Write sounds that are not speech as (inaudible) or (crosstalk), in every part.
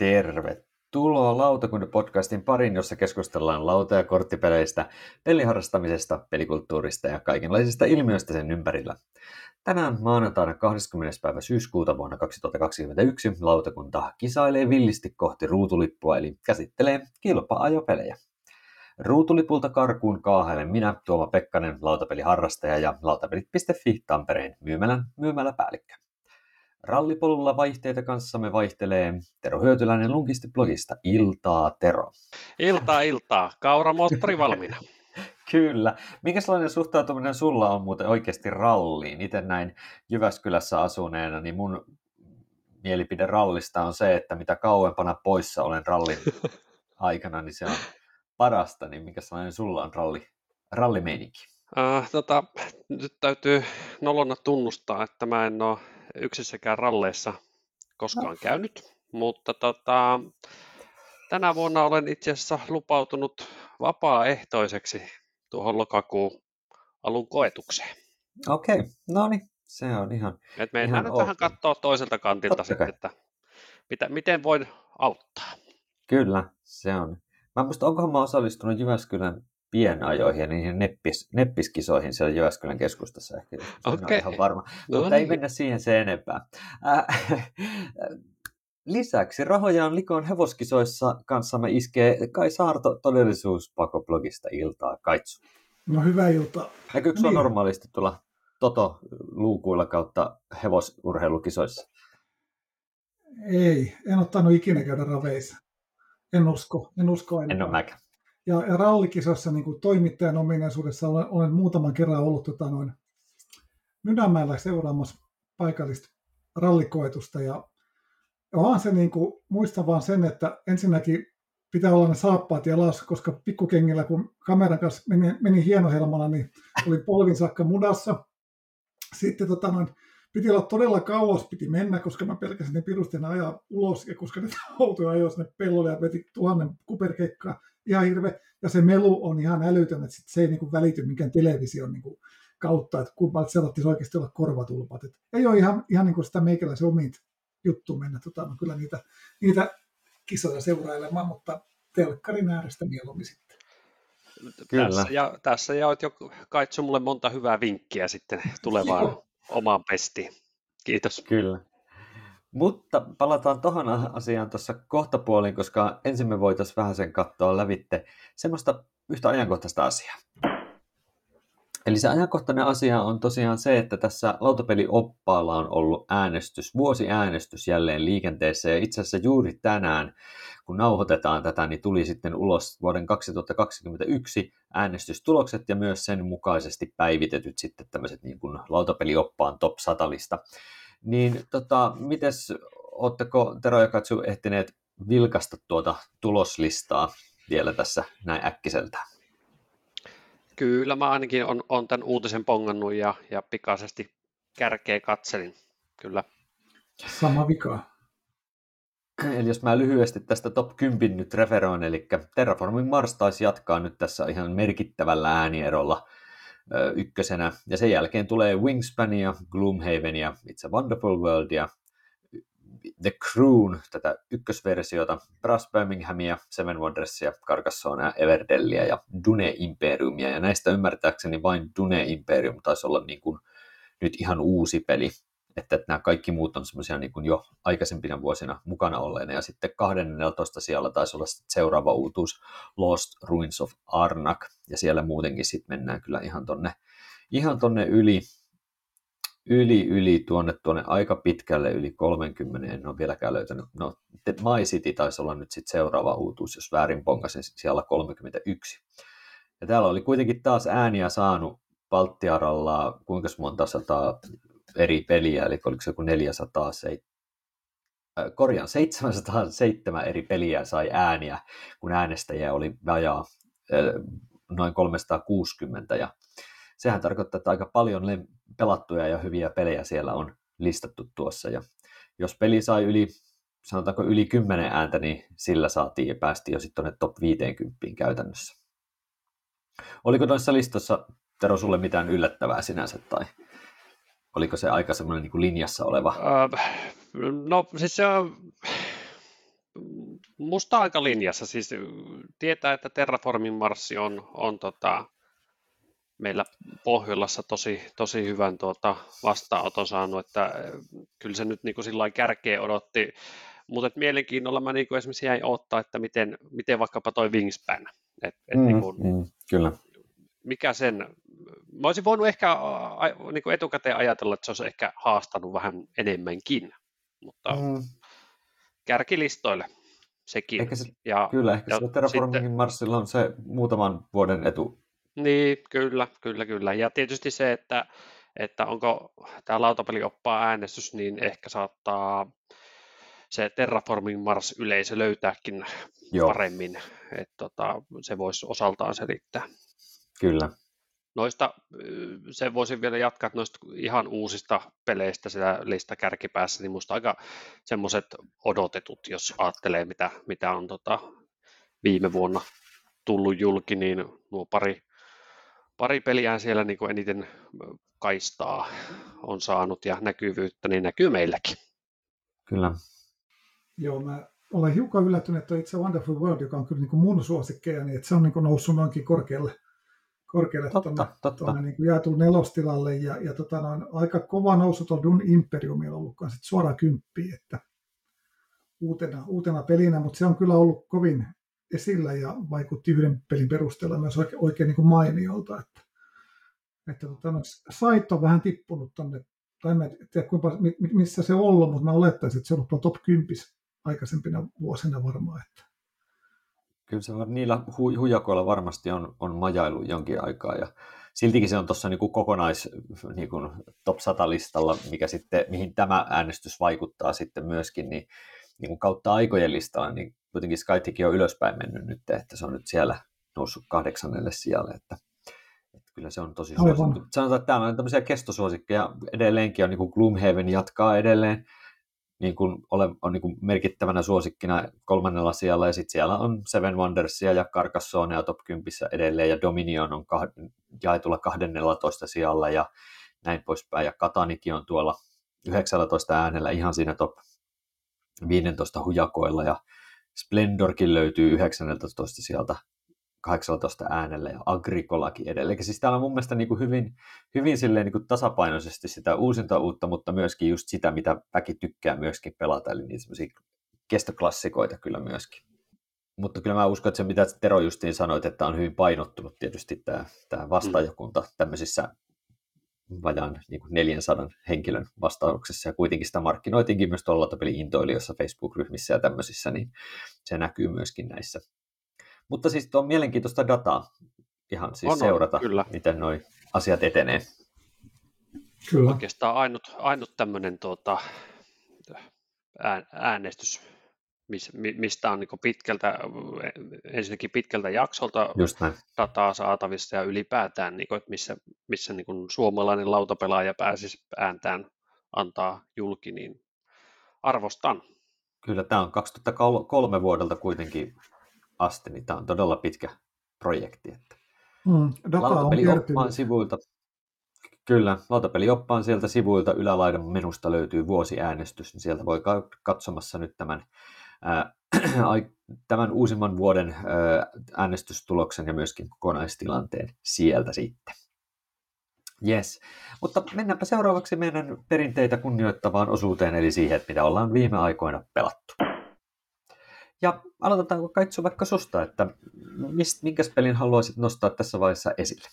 Tervetuloa Lautakunnan-podcastin parin, jossa keskustellaan lauta- ja korttipeleistä, peliharrastamisesta, pelikulttuurista ja kaikenlaisista ilmiöistä sen ympärillä. Tänään maanantaina 20. päivä syyskuuta vuonna 2021 lautakunta kisailee villisti kohti ruutulippua eli käsittelee kilpa-ajopelejä. Ruutulipulta karkuun kaahelen minä, Tuoma Pekkanen, lautapeliharrastaja ja lautapelit.fi Tampereen myymälän myymäläpäällikkö. Rallipolulla vaihteita kanssamme vaihtelee Tero Hyötyläinen Lunkisti-blogista. Iltaa, Tero. Iltaa, iltaa. Kauramoottori valmiina. (laughs) Kyllä. Minkälainen suhtautuminen sulla on muuten oikeasti ralliin? Itse näin Jyväskylässä asuneena, niin mun mielipide rallista on se, että mitä kauempana poissa olen rallin (laughs) aikana, niin se on parasta. Niin minkälainen sulla on ralli, rallimeininki? Uh, tota, nyt täytyy nolona tunnustaa, että mä en ole yksissäkään ralleissa koskaan käynyt, mutta tota, tänä vuonna olen itse asiassa lupautunut vapaaehtoiseksi tuohon lokakuun alun koetukseen. Okei, okay. no niin, se on ihan Et mennään ihan nyt vähän katsoa toiselta kantilta sitten, että mitä, miten voin auttaa. Kyllä, se on. Mä muistan, onkohan mä osallistunut Jyväskylän pienajoihin ja niihin neppis, neppiskisoihin siellä Jyväskylän keskustassa ehkä. Okay. ihan varma. No Mutta niin. ei mennä siihen se enempää. Äh, (laughs) lisäksi rahoja on Likon hevoskisoissa kanssamme iskee Kai Saarto todellisuuspakoblogista iltaa Kaitsu. No hyvää iltaa. Näkyykö niin. Niin. normaalisti tulla Toto-luukuilla kautta hevosurheilukisoissa? Ei, en ottanut ikinä käydä raveissa. En usko, en usko enää. En ole mäkään. Ja, rallikisassa niin kuin toimittajan ominaisuudessa olen, olen muutaman kerran ollut tota, noin Mynämäellä seuraamassa paikallista rallikoetusta. Ja onhan se, niin kuin, muistan vaan sen, että ensinnäkin pitää olla ne saappaat jalas, koska pikkukengillä, kun kameran kanssa meni, meni hienohelmana, niin oli polvin saakka mudassa. Sitten tota, noin, piti olla todella kauas, piti mennä, koska mä pelkäsin ne pirusten ajaa ulos, ja koska ne (laughs) autoja ajoi sinne pellolle ja veti tuhannen kuperkekkaa, ihan hirve. Ja se melu on ihan älytön, että sit se ei niinku välity minkään television niinku kautta, että kun paljon sieltä oikeasti olla korvatulpat. Et ei ole ihan, ihan niinku sitä meikäläisen omit juttu mennä tota, no, kyllä niitä, niitä kisoja seurailemaan, mutta telkkarin äärestä mieluummin sitten. Kyllä. Tässä, ja, tässä jaoit jo Kaitsu mulle monta hyvää vinkkiä sitten tulevaan Joo. omaan pestiin. Kiitos. Kyllä. Mutta palataan tuohon asiaan tuossa kohtapuoliin, koska ensin me voitaisiin vähän sen katsoa lävitte semmoista yhtä ajankohtaista asiaa. Eli se ajankohtainen asia on tosiaan se, että tässä lautapelioppaalla on ollut äänestys, vuosiäänestys jälleen liikenteessä, ja itse asiassa juuri tänään, kun nauhoitetaan tätä, niin tuli sitten ulos vuoden 2021 äänestystulokset ja myös sen mukaisesti päivitetyt sitten tämmöiset niin kuin lautapelioppaan top 100 lista. Niin tota, mites, ootteko Tero ja Katsu ehtineet vilkasta tuota tuloslistaa vielä tässä näin äkkiseltään? Kyllä mä ainakin on, on tämän uutisen pongannut ja, ja pikaisesti kärkeä katselin. Kyllä. Sama vika. Eli jos mä lyhyesti tästä top 10 nyt referoin, eli Terraforming Mars taisi jatkaa nyt tässä ihan merkittävällä äänierolla ykkösenä, ja sen jälkeen tulee Wingspan ja Gloomhaven ja It's a Wonderful World ja The Crown, tätä ykkösversiota, Brass Birminghamia, Seven Wondersia, Carcassonea, Everdellia ja Dune Imperiumia, ja näistä ymmärtääkseni vain Dune Imperium taisi olla niin kuin nyt ihan uusi peli, että, että nämä kaikki muut on semmoisia niin jo aikaisempina vuosina mukana olleena, ja sitten 12 siellä taisi olla seuraava uutuus Lost Ruins of Arnak, ja siellä muutenkin sitten mennään kyllä ihan tonne, ihan tonne yli, yli, yli tuonne, tuonne aika pitkälle, yli 30, en ole vieläkään löytänyt. No, My City taisi olla nyt sitten seuraava uutuus, jos väärin ponkasin siellä 31. Ja täällä oli kuitenkin taas ääniä saanut Baltiaralla kuinka monta sataa eri peliä, eli oliko se joku 400, äh, korjaan, 707 eri peliä sai ääniä, kun äänestäjiä oli vajaa äh, noin 360, ja sehän tarkoittaa, että aika paljon pelattuja ja hyviä pelejä siellä on listattu tuossa, ja jos peli sai yli, sanotaanko yli 10 ääntä, niin sillä saatiin ja päästiin jo sitten tuonne top 50 käytännössä. Oliko noissa listossa, Tero, sulle mitään yllättävää sinänsä, tai oliko se aika semmoinen niin kuin linjassa oleva? Äh, no siis se on musta aika linjassa. Siis tietää, että Terraformin marssi on, on tota, meillä Pohjolassa tosi, tosi hyvän tuota vastaanoton saanut, että kyllä se nyt niin kuin sillä kärkeä odotti, mutta mielenkiinnolla mä niin kuin esimerkiksi jäin odottaa, että miten, miten vaikkapa toi Wingspan, et, et mm, niin kuin, mm, kyllä. mikä sen, mä olisin voinut ehkä niin kuin etukäteen ajatella, että se olisi ehkä haastanut vähän enemmänkin, mutta mm. kärkilistoille sekin. Ehkä se, ja, kyllä, ehkä ja se Terraformingin sitten, Marsilla on se muutaman vuoden etu. Niin, kyllä, kyllä, kyllä. Ja tietysti se, että, että onko tämä lautapelioppaa äänestys, niin ehkä saattaa se Terraforming Mars-yleisö löytääkin Joo. paremmin, että tota, se voisi osaltaan selittää. Kyllä. Noista, se voisin vielä jatkaa, että noista ihan uusista peleistä sitä lista kärkipäässä, niin musta aika semmoiset odotetut, jos ajattelee, mitä, mitä on tota, viime vuonna tullut julki, niin nuo pari, pari peliä siellä niin kuin eniten kaistaa on saanut ja näkyvyyttä, niin näkyy meilläkin. Kyllä. Joo, mä olen hiukan yllättynyt, että itse Wonderful World, joka on kyllä niin kuin mun suosikkeja, niin että se on niin kuin noussut noinkin korkealle, korkealle totta, tuonne, totta. tuonne niin kuin jaetun nelostilalle. Ja, ja tota, noin, aika kova nousu tuon Dun Imperiumilla ollut kanssa, suoraan kymppiä, että uutena, uutena pelinä, mutta se on kyllä ollut kovin esillä ja vaikutti yhden pelin perusteella myös oikein, oikein niin kuin mainiolta, että, että tota, no, sait on vähän tippunut tuonne, tai en tiedä kuinka, missä se on ollut, mutta mä olettaisin, että se on ollut top 10 aikaisempina vuosina varmaan. Että. Kyllä se on, niillä hu- hujakoilla varmasti on, on majailu jonkin aikaa ja siltikin se on tuossa niin kokonais niin kuin top 100-listalla, mikä sitten, mihin tämä äänestys vaikuttaa sitten myöskin, niin, niin kuin kautta aikojen listalla, niin kuitenkin Skytikin on ylöspäin mennyt nyt, että se on nyt siellä noussut kahdeksannelle sijalle, että, että kyllä se on tosi suosittu. Sanotaan, että täällä on tämmöisiä kestosuosikkeja, edelleenkin on niin kuin Gloomhaven jatkaa edelleen, niin kuin ole, on niin kuin merkittävänä suosikkina kolmannella sijalla, ja sitten siellä on Seven Wondersia ja Carcassonne top 10 edelleen, ja Dominion on kah, jaetulla 12 sijalla, ja näin poispäin, ja Katanikin on tuolla 19 äänellä ihan siinä top 15 hujakoilla, ja Splendorkin löytyy 19 sieltä 18 äänellä ja Agricolakin edelleen. Eli siis täällä on mun mielestä niin kuin hyvin, hyvin silleen niin kuin tasapainoisesti sitä uusinta uutta, mutta myöskin just sitä, mitä väki tykkää myöskin pelata, eli niitä semmoisia kestoklassikoita kyllä myöskin. Mutta kyllä mä uskon, että se mitä Tero justiin sanoit, että on hyvin painottunut tietysti tämä, tämä vastaajakunta tämmöisissä vajaan niin kuin 400 henkilön vastauksessa ja kuitenkin sitä markkinoitinkin myös tuolla intoilijoissa Facebook-ryhmissä ja tämmöisissä, niin se näkyy myöskin näissä mutta siis tuo on mielenkiintoista dataa ihan siis on, seurata, on, kyllä. miten nuo asiat etenee. Kyllä. Oikeastaan ainut, ainut tämmöinen tuota, äänestys, mistä on niin pitkältä, ensinnäkin pitkältä jaksolta dataa saatavissa ja ylipäätään, niin kuin, että missä, missä niin kuin suomalainen lautapelaaja pääsisi ääntään antaa julki, niin arvostan. Kyllä, tämä on 2003 vuodelta kuitenkin asti, niin tämä on todella pitkä projekti. Että mm, oppaan sivuilta, kyllä, oppaan sieltä sivuilta ylälaidan menusta löytyy vuosiäänestys, niin sieltä voi katsomassa nyt tämän, ää, (clears throat) tämän uusimman vuoden ää, äänestystuloksen ja myöskin kokonaistilanteen sieltä sitten. Yes, mutta mennäänpä seuraavaksi meidän perinteitä kunnioittavaan osuuteen, eli siihen, että mitä ollaan viime aikoina pelattu. Ja aloitetaanko Kaitsu vaikka susta, että mist, minkä pelin haluaisit nostaa tässä vaiheessa esille?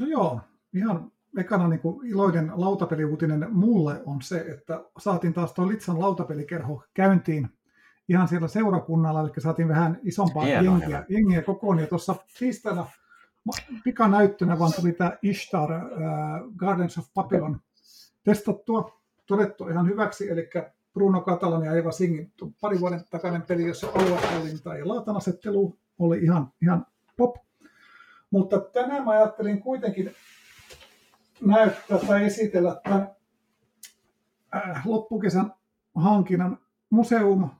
No joo, ihan ekana niin kuin iloinen lautapeliuutinen mulle on se, että saatiin taas tuo Litsan lautapelikerho käyntiin ihan siellä seurakunnalla, eli saatiin vähän isompaa Hieno, jengiä, jengiä kokoon. Ja tuossa tiistaina pikanäyttönä vaan tuli tämä Ishtar uh, Gardens of Papillon testattua, todettu ihan hyväksi, eli Bruno Catalan ja Eva Singin pari vuoden takainen peli, jossa aluehallinta ja laatanasettelu oli ihan, ihan pop. Mutta tänään mä ajattelin kuitenkin näyttää tai esitellä tämän äh, loppukesän hankinnan museum.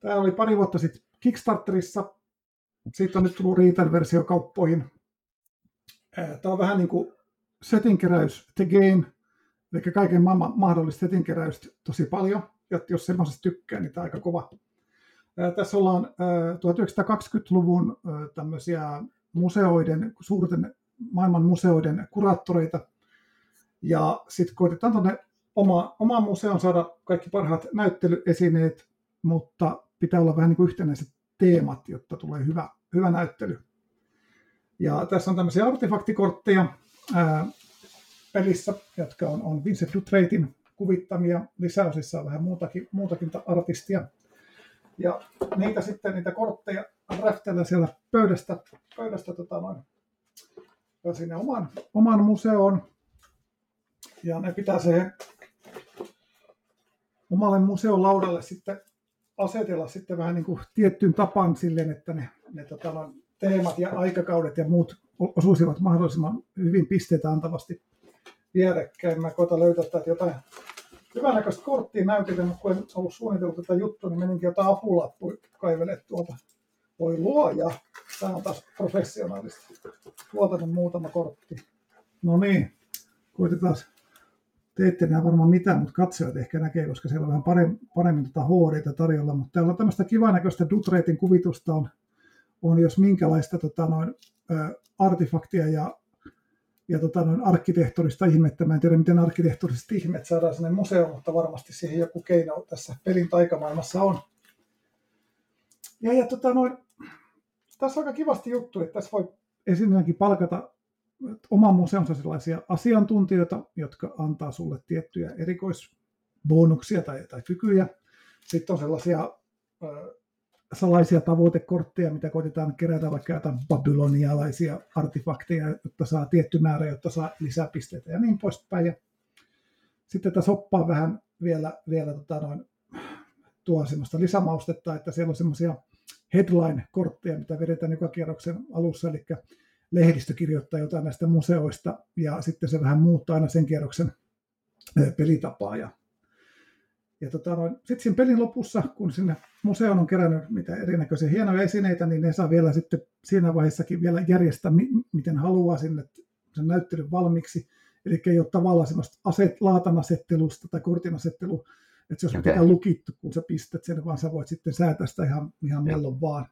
Tämä oli pari vuotta sitten Kickstarterissa. Siitä on nyt tullut retail-versio kauppoihin. Äh, tämä on vähän niin kuin setinkeräys The Game – Eli kaiken maailman mahdollista setinkeräystä tosi paljon. Ja jos semmoisesta tykkää, niin tämä on aika kova, Tässä ollaan 1920-luvun tämmöisiä museoiden, suurten maailman museoiden kuraattoreita. Ja sitten koitetaan tuonne oma, omaan museon saada kaikki parhaat näyttelyesineet, mutta pitää olla vähän niin kuin yhtenäiset teemat, jotta tulee hyvä, hyvä näyttely. Ja tässä on tämmöisiä artefaktikortteja ää, pelissä, jotka on, on Vincent Dutreitin kuvittamia. Lisäosissa on vähän muutakin, muutakin artistia. Ja niitä sitten, niitä kortteja räftellä siellä pöydästä, pöydästä tota noin, sinne oman, oman museoon. Ja ne pitää se omalle museon laudalle sitten asetella sitten vähän niin kuin tiettyyn tapaan silleen, että ne, ne tota, teemat ja aikakaudet ja muut osuisivat mahdollisimman hyvin pisteitä antavasti vierekkäin. Mä koitan löytää täältä jotain hyvänäköistä korttia näytille, mutta kun en ollut suunnitellut tätä juttua, niin meninkin jotain apulappuja kaivele tuolta. Voi luoja, tämä on taas professionaalista. Tuolta on muutama kortti. No niin, koitetaan. Te ette näe varmaan mitään, mutta katsojat ehkä näkee, koska siellä on vähän paremmin, paremmin tuota HD tarjolla. Mutta täällä on tämmöistä kivanäköistä Dutreitin kuvitusta on, on jos minkälaista tota, noin, ö, artefaktia ja ja tota, noin arkkitehtuurista ihmettä. Mä en tiedä, miten arkkitehtuuriset ihmet saadaan sinne museoon, mutta varmasti siihen joku keino tässä pelin taikamaailmassa on. Ja, ja tota, noin, tässä on aika kivasti juttu, että tässä voi ensinnäkin palkata oman museonsa sellaisia asiantuntijoita, jotka antaa sulle tiettyjä erikoisbonuksia tai, tai kykyjä. Sitten on sellaisia salaisia tavoitekortteja, mitä koitetaan kerätä vaikka jotain babylonialaisia artefakteja, jotta saa tietty määrä, jotta saa lisäpisteitä ja niin poispäin. Ja sitten tässä oppaa vähän vielä, vielä tota noin, tuo semmoista lisämaustetta, että siellä on semmoisia headline-kortteja, mitä vedetään joka kierroksen alussa, eli lehdistö kirjoittaa jotain näistä museoista, ja sitten se vähän muuttaa aina sen kierroksen pelitapaa, ja ja tota, no, sitten siinä pelin lopussa, kun sinne museoon on kerännyt mitä erinäköisiä hienoja esineitä, niin ne saa vielä sitten siinä vaiheessakin vielä järjestää, miten haluaa sinne sen näyttelyn valmiiksi. Eli ei ole tavallaan semmoista aset, laatan asettelusta tai kortin asettelu, että se on okay. lukittu, kun sä pistät sen, vaan sä voit sitten säätää sitä ihan, ihan milloin vaan,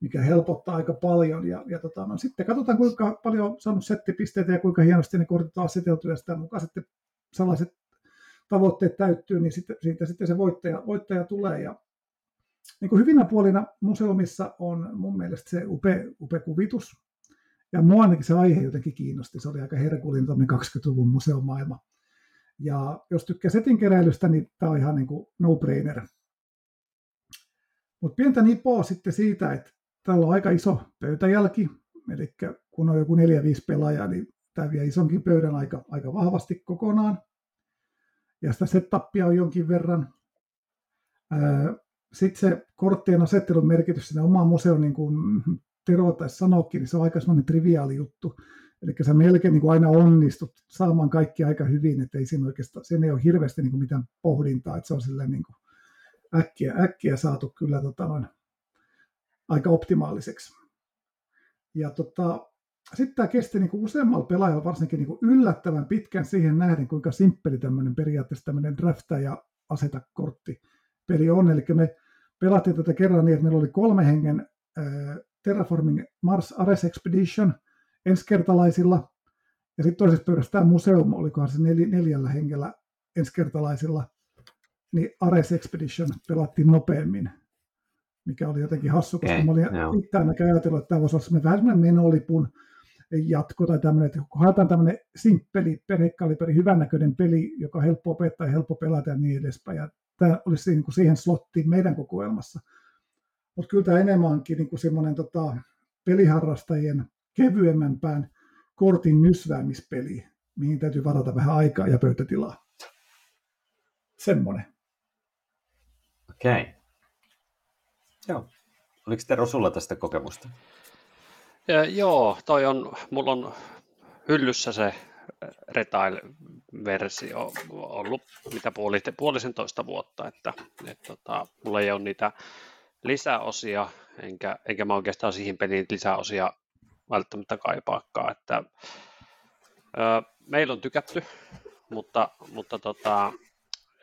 mikä helpottaa aika paljon. Ja, ja tota, no, sitten katsotaan, kuinka paljon on saanut settipisteitä ja kuinka hienosti ne kortit on aseteltu, ja sitä mukaan sitten sellaiset tavoitteet täyttyy, niin sitten, siitä sitten se voittaja, voittaja tulee. Ja niin kuin hyvinä puolina museumissa on mun mielestä se upea, upea kuvitus. Ja mua ainakin se aihe jotenkin kiinnosti. Se oli aika herkullinen 20-luvun museomaailma. Ja jos tykkää setin keräilystä, niin tämä on ihan niin kuin no-brainer. Mutta pientä nipoa sitten siitä, että täällä on aika iso pöytäjälki, eli kun on joku 4-5 pelaajaa, niin tämä vie isonkin pöydän aika, aika vahvasti kokonaan ja sitä setupia on jonkin verran. Sitten se korttien asettelun merkitys sinne omaan museoon, niin kuin Tero taisi sanoakin, niin se on aika semmoinen triviaali juttu. Eli sä melkein niin kuin aina onnistut saamaan kaikki aika hyvin, että ei siinä oikeastaan, siinä ei ole hirveästi niin kuin mitään pohdintaa, että se on silleen niin kuin äkkiä, äkkiä saatu kyllä tota noin, aika optimaaliseksi. Ja tota, sitten tämä kesti niin kuin useammalla pelaajalla varsinkin niin kuin yllättävän pitkän siihen nähden, kuinka simppeli tämmöinen periaatteessa tämmöinen drafta ja aseta kortti peli on. Eli me pelattiin tätä kerran niin, että meillä oli kolme hengen äh, Terraforming Mars Ares Expedition ensikertalaisilla, ja sitten toisessa pöydässä tämä museum, olikohan se nel, neljällä hengellä ensikertalaisilla, niin Ares Expedition pelattiin nopeammin, mikä oli jotenkin hassu, koska okay, mä olin itse ainakin ajatellut, että tämä voisi olla vähän semmoinen menolipun jatko tai tämmöinen, että kun haetaan tämmöinen simppeli, perhekaliberi, hyvännäköinen peli, joka on helppo opettaa ja helppo pelata ja niin edespäin. Ja tämä olisi niin kuin siihen slottiin meidän kokoelmassa. Mutta kyllä tämä enemmänkin niin kuin semmoinen tota, peliharrastajien kevyemmän pään kortin nysväämispeli, mihin täytyy varata vähän aikaa ja pöytätilaa. Semmoinen. Okei. Okay. Joo. Oliko Tero sulla tästä kokemusta? Ja, joo, toi on, mulla on hyllyssä se Retail-versio ollut mitä puoli, puolisentoista vuotta, että, että tota, mulla ei ole niitä lisäosia, enkä, enkä mä oikeastaan siihen peliin lisäosia välttämättä kaipaakaan, että ö, meillä on tykätty, mutta, mutta tota,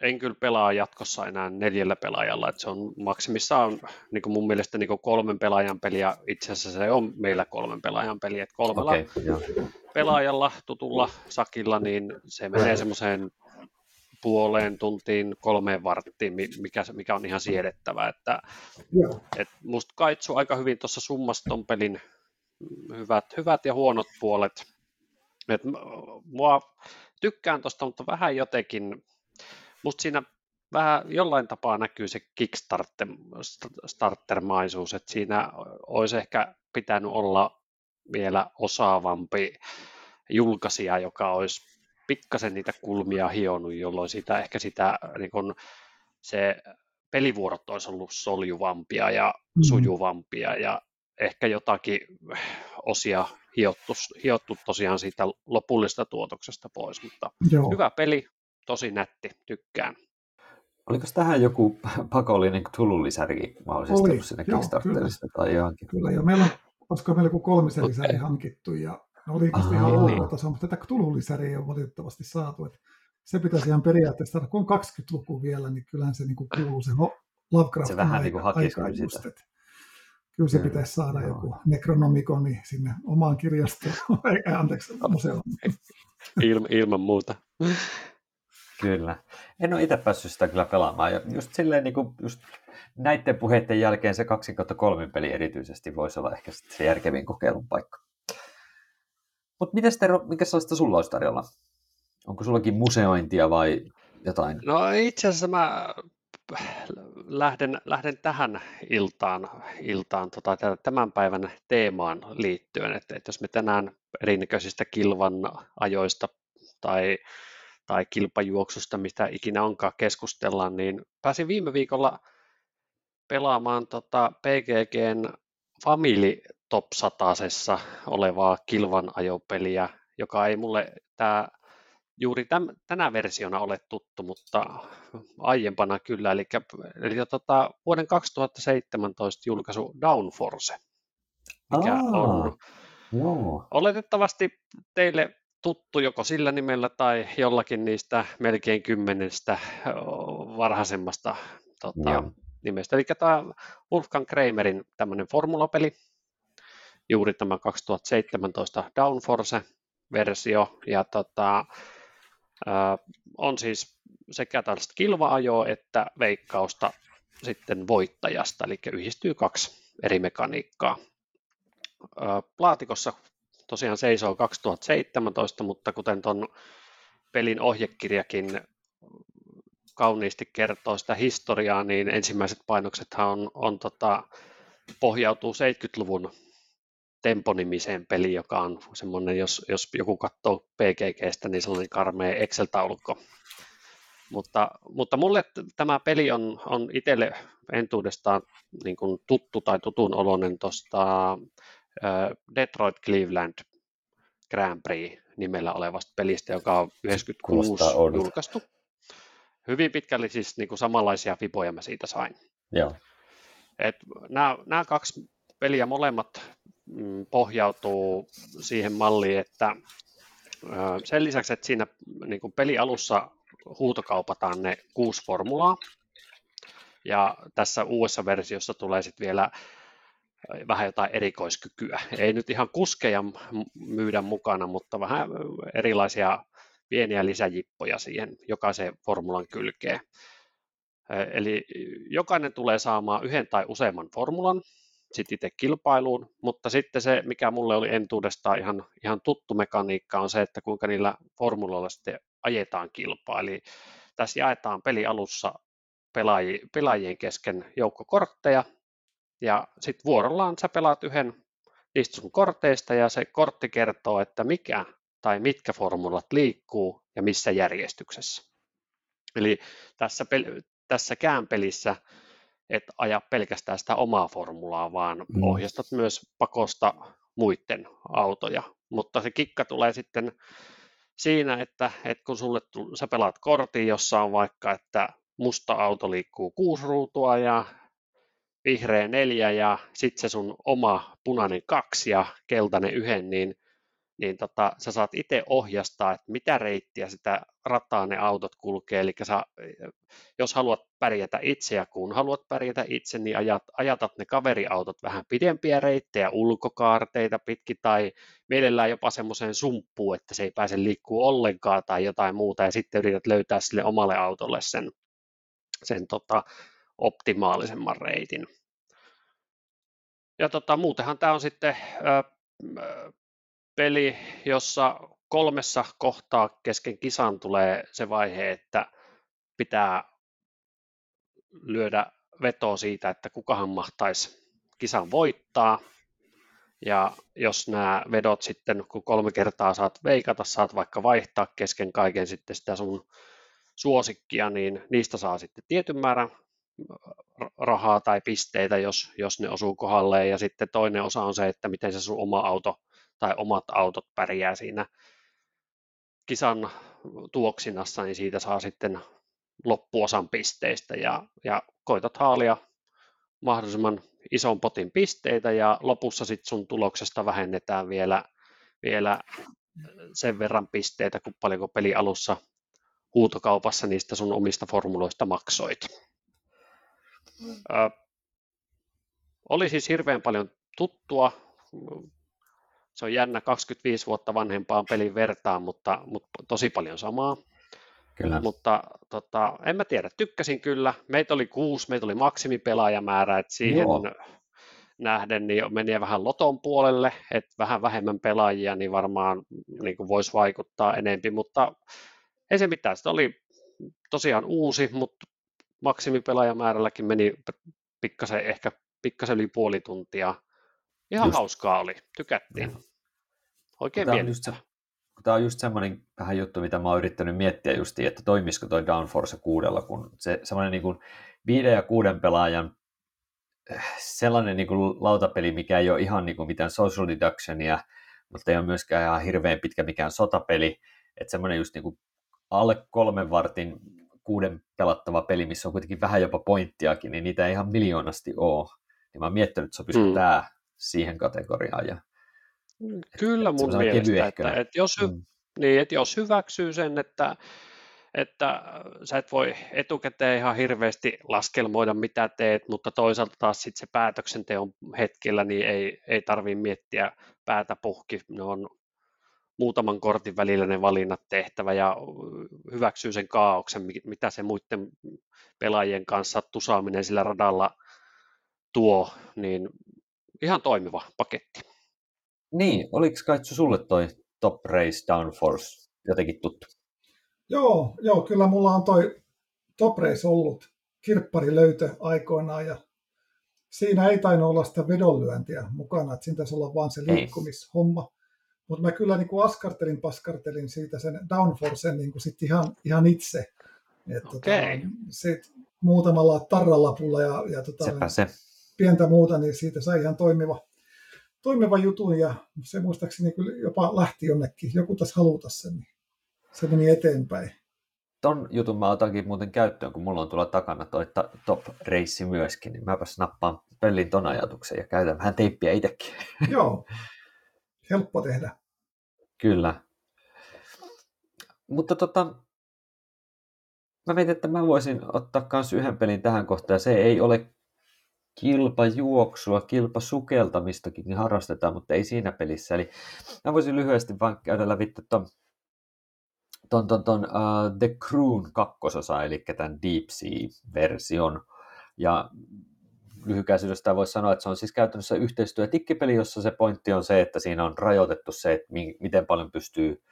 en kyllä pelaa jatkossa enää neljällä pelaajalla, että se on maksimissaan niin kuin mun mielestä niin kuin kolmen pelaajan peli, ja itse asiassa se on meillä kolmen pelaajan peli, että kolmella okay, pelaajalla, tutulla sakilla, niin se menee semmoiseen puoleen tuntiin, kolmeen varttiin, mikä, mikä on ihan siedettävä. Että, et musta kaitsu aika hyvin tuossa summassa ton pelin hyvät, hyvät ja huonot puolet. Et mua tykkään tuosta, mutta vähän jotenkin, musta siinä vähän jollain tapaa näkyy se Kickstarter-maisuus, että siinä olisi ehkä pitänyt olla vielä osaavampi julkaisija, joka olisi pikkasen niitä kulmia hionut, jolloin sitä, ehkä sitä niin kun se pelivuorot olisi ollut soljuvampia ja mm. sujuvampia ja ehkä jotakin osia hiottu, hiottu tosiaan siitä lopullista tuotoksesta pois, mutta Joo. hyvä peli, tosi nätti, tykkään. Oliko tähän joku (laughs) pakollinen tulullisärikin mahdollisesti Oli, sinne Kickstarterista tai johonkin? Kyllä, ja meillä on, olisiko meillä joku kolmisen lisäri hankittu, ja ne oli Aha, ihan ok taso, mutta tätä tulullisäriä ei ole valitettavasti saatu. Että se pitäisi ihan periaatteessa saada, kun on 20-luku vielä, niin kyllähän se niin kuin kuuluu se Lovecraft se vähän niin kuin aikaan just, että kyllä se pitäisi saada joo. joku nekronomikoni sinne omaan kirjastoon, (laughs) anteeksi, museoon. Ilma, ilman muuta. Kyllä. En ole itse päässyt sitä kyllä pelaamaan. Ja just silleen niin kuin just näiden puheiden jälkeen se 2 3 peli erityisesti voisi olla ehkä se järkevin kokeilun paikka. Mutta miten Tero, minkä sellaista sulla olisi tarjolla? Onko sullakin museointia vai jotain? No itse asiassa mä lähden, lähden tähän iltaan, iltaan tota, tämän päivän teemaan liittyen, että, että jos me tänään erinäköisistä kilvan ajoista tai, tai kilpajuoksusta, mistä ikinä onkaan keskustellaan, niin pääsin viime viikolla pelaamaan tota PGGn Family Top 100 olevaa kilvan ajopeliä, joka ei mulle tämä juuri täm, tänä versiona ole tuttu, mutta aiempana kyllä, eli, eli tota, vuoden 2017 julkaisu Downforce, mikä Aa, on joo. oletettavasti teille tuttu joko sillä nimellä tai jollakin niistä melkein kymmenestä varhaisemmasta tota, nimestä. Eli tämä Wolfgang Kramerin tämmöinen formulapeli, juuri tämä 2017 Downforce-versio, ja tota, on siis sekä tällaista kilva-ajoa että veikkausta sitten voittajasta, eli yhdistyy kaksi eri mekaniikkaa. Plaatikossa tosiaan seisoo 2017, mutta kuten tuon pelin ohjekirjakin kauniisti kertoo sitä historiaa, niin ensimmäiset painoksethan on, on tota, pohjautuu 70-luvun Tempo-nimiseen peliin, joka on semmoinen, jos, jos joku katsoo PGGstä, niin sellainen karmea Excel-taulukko. Mutta, mutta mulle tämä peli on, on itselle entuudestaan niin kuin tuttu tai tutun oloinen tuosta Detroit Cleveland Grand Prix nimellä olevasta pelistä, joka on 96 julkaistu. Hyvin pitkälle siis niin kuin samanlaisia fiboja mä siitä sain. Joo. Et nämä, nämä kaksi peliä molemmat Mm, pohjautuu siihen malliin, että sen lisäksi, että siinä niin kuin pelialussa huutokaupataan ne kuusi formulaa, ja tässä uudessa versiossa tulee sitten vielä vähän jotain erikoiskykyä. Ei nyt ihan kuskeja myydä mukana, mutta vähän erilaisia pieniä lisäjippoja siihen jokaisen formulan kylkeen. Eli jokainen tulee saamaan yhden tai useamman formulan, sit itse kilpailuun, mutta sitten se, mikä mulle oli entuudestaan ihan, ihan tuttu mekaniikka, on se, että kuinka niillä formuloilla sitten ajetaan kilpaa. Eli tässä jaetaan peli alussa pelaajien, pelaajien kesken joukko kortteja, ja sitten vuorollaan sä pelaat yhden niistä sun korteista, ja se kortti kertoo, että mikä tai mitkä formulat liikkuu ja missä järjestyksessä. Eli tässä, tässäkään pelissä et aja pelkästään sitä omaa formulaa, vaan mm. ohjastat myös pakosta muiden autoja. Mutta se kikka tulee sitten siinä, että, että kun sulle sä pelaat kortin, jossa on vaikka, että musta auto liikkuu kuusi ruutua ja vihreä neljä ja sitten se sun oma punainen kaksi ja keltainen yhden, niin, niin tota, sä saat itse ohjastaa, että mitä reittiä sitä rataa ne autot kulkee, eli sä, jos haluat pärjätä itse ja kun haluat pärjätä itse, niin ajat, ajatat ne kaveriautot vähän pidempiä reittejä, ulkokaarteita pitkin tai mielellään jopa semmoiseen sumppuun, että se ei pääse liikkuu ollenkaan tai jotain muuta. Ja sitten yrität löytää sille omalle autolle sen, sen tota, optimaalisemman reitin. Ja tota, muutenhan tämä on sitten ö, peli, jossa kolmessa kohtaa kesken kisan tulee se vaihe, että pitää lyödä veto siitä, että kukahan mahtaisi kisan voittaa. Ja jos nämä vedot sitten, kun kolme kertaa saat veikata, saat vaikka vaihtaa kesken kaiken sitten sitä sun suosikkia, niin niistä saa sitten tietyn määrän rahaa tai pisteitä, jos, jos ne osuu kohdalleen. Ja sitten toinen osa on se, että miten se sun oma auto tai omat autot pärjää siinä kisan tuoksinassa, niin siitä saa sitten loppuosan pisteistä ja, ja koitat haalia mahdollisimman ison potin pisteitä ja lopussa sitten sun tuloksesta vähennetään vielä, vielä sen verran pisteitä, kun paljonko peli alussa huutokaupassa niistä sun omista formuloista maksoit. Ö, oli siis hirveän paljon tuttua, se on jännä 25 vuotta vanhempaan pelin vertaan, mutta, mutta tosi paljon samaa. Kyllä. Mutta tota, en mä tiedä, tykkäsin kyllä. Meitä oli kuusi, meitä oli maksimipelaajamäärä, että siihen Joo. nähden niin meni vähän loton puolelle, että vähän vähemmän pelaajia, niin varmaan niin voisi vaikuttaa enempi, mutta ei se mitään. Se oli tosiaan uusi, mutta maksimipelaajamäärälläkin meni pikkasen, ehkä pikkasen yli puoli tuntia. Ihan just, hauskaa oli, tykättiin. Oikein tämä on, just se, tämä on just semmoinen vähän juttu, mitä mä oon yrittänyt miettiä justiin, että toimisiko toi Downforce kuudella, kun se semmoinen niin kuin viiden ja kuuden pelaajan eh, sellainen niin kuin lautapeli, mikä ei ole ihan niin kuin mitään social deductionia, mutta ei ole myöskään ihan hirveän pitkä mikään sotapeli, että semmoinen just niin kuin alle kolmen vartin kuuden pelattava peli, missä on kuitenkin vähän jopa pointtiakin, niin niitä ei ihan miljoonasti ole. Niin mä oon miettinyt, että sopisiko mm. tämä siihen kategoriaan. Ja, mm, Kyllä mun mielestä, että, että, jos, mm. niin, että jos hyväksyy sen, että, että sä et voi etukäteen ihan hirveästi laskelmoida, mitä teet, mutta toisaalta taas sit se päätöksenteon hetkellä niin ei, ei tarvitse miettiä päätä puhki. Ne on muutaman kortin välillä ne valinnat tehtävä ja hyväksyy sen kaauksen, mitä se muiden pelaajien kanssa tusaaminen sillä radalla tuo, niin ihan toimiva paketti. Niin, oliko Kaitsu sulle toi Top Race Downforce jotenkin tuttu? Joo, joo, kyllä mulla on toi Top Race ollut kirppari löytö aikoinaan ja siinä ei tainnut olla sitä vedonlyöntiä mukana, että siinä taisi olla vaan se liikkumishomma. Mutta mä kyllä niin kuin askartelin, paskartelin siitä sen downforcen niin kuin sit ihan, ihan itse. Että okay. tota, sit muutamalla tarralapulla ja, ja tota, Sepä se pientä muuta, niin siitä sai ihan toimiva, toimiva jutun ja se muistaakseni kyllä jopa lähti jonnekin. Joku taas haluta sen, niin se meni eteenpäin. Ton jutun mä otankin muuten käyttöön, kun mulla on tuolla takana toi top-reissi myöskin, niin mäpäs nappaan pellin ton ajatuksen ja käytän vähän teippiä itsekin. Joo, (laughs) helppo tehdä. Kyllä. Mutta tota, mä mietin, että mä voisin ottaa myös yhden pelin tähän kohtaan. Se ei ole kilpajuoksua, kilpasukeltamistakin harrastetaan, mutta ei siinä pelissä. Eli mä voisin lyhyesti vain käydä läpi ton, ton, ton, ton uh, The Crewn kakkososa, eli tämän Deep Sea-version. Ja lyhykäisyydestä voisi sanoa, että se on siis käytännössä yhteistyötikkipeli, jossa se pointti on se, että siinä on rajoitettu se, että miten paljon pystyy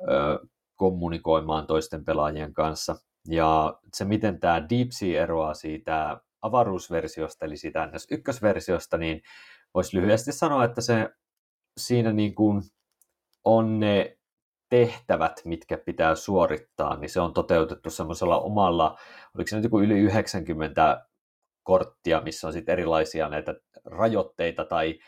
ö, kommunikoimaan toisten pelaajien kanssa. Ja se, miten tämä Deep Sea eroaa siitä avaruusversiosta, eli siitä NS1-versiosta, niin voisi lyhyesti sanoa, että se siinä niin kuin on ne tehtävät, mitkä pitää suorittaa, niin se on toteutettu semmoisella omalla, oliko se nyt joku yli 90 korttia, missä on sitten erilaisia näitä rajoitteita tai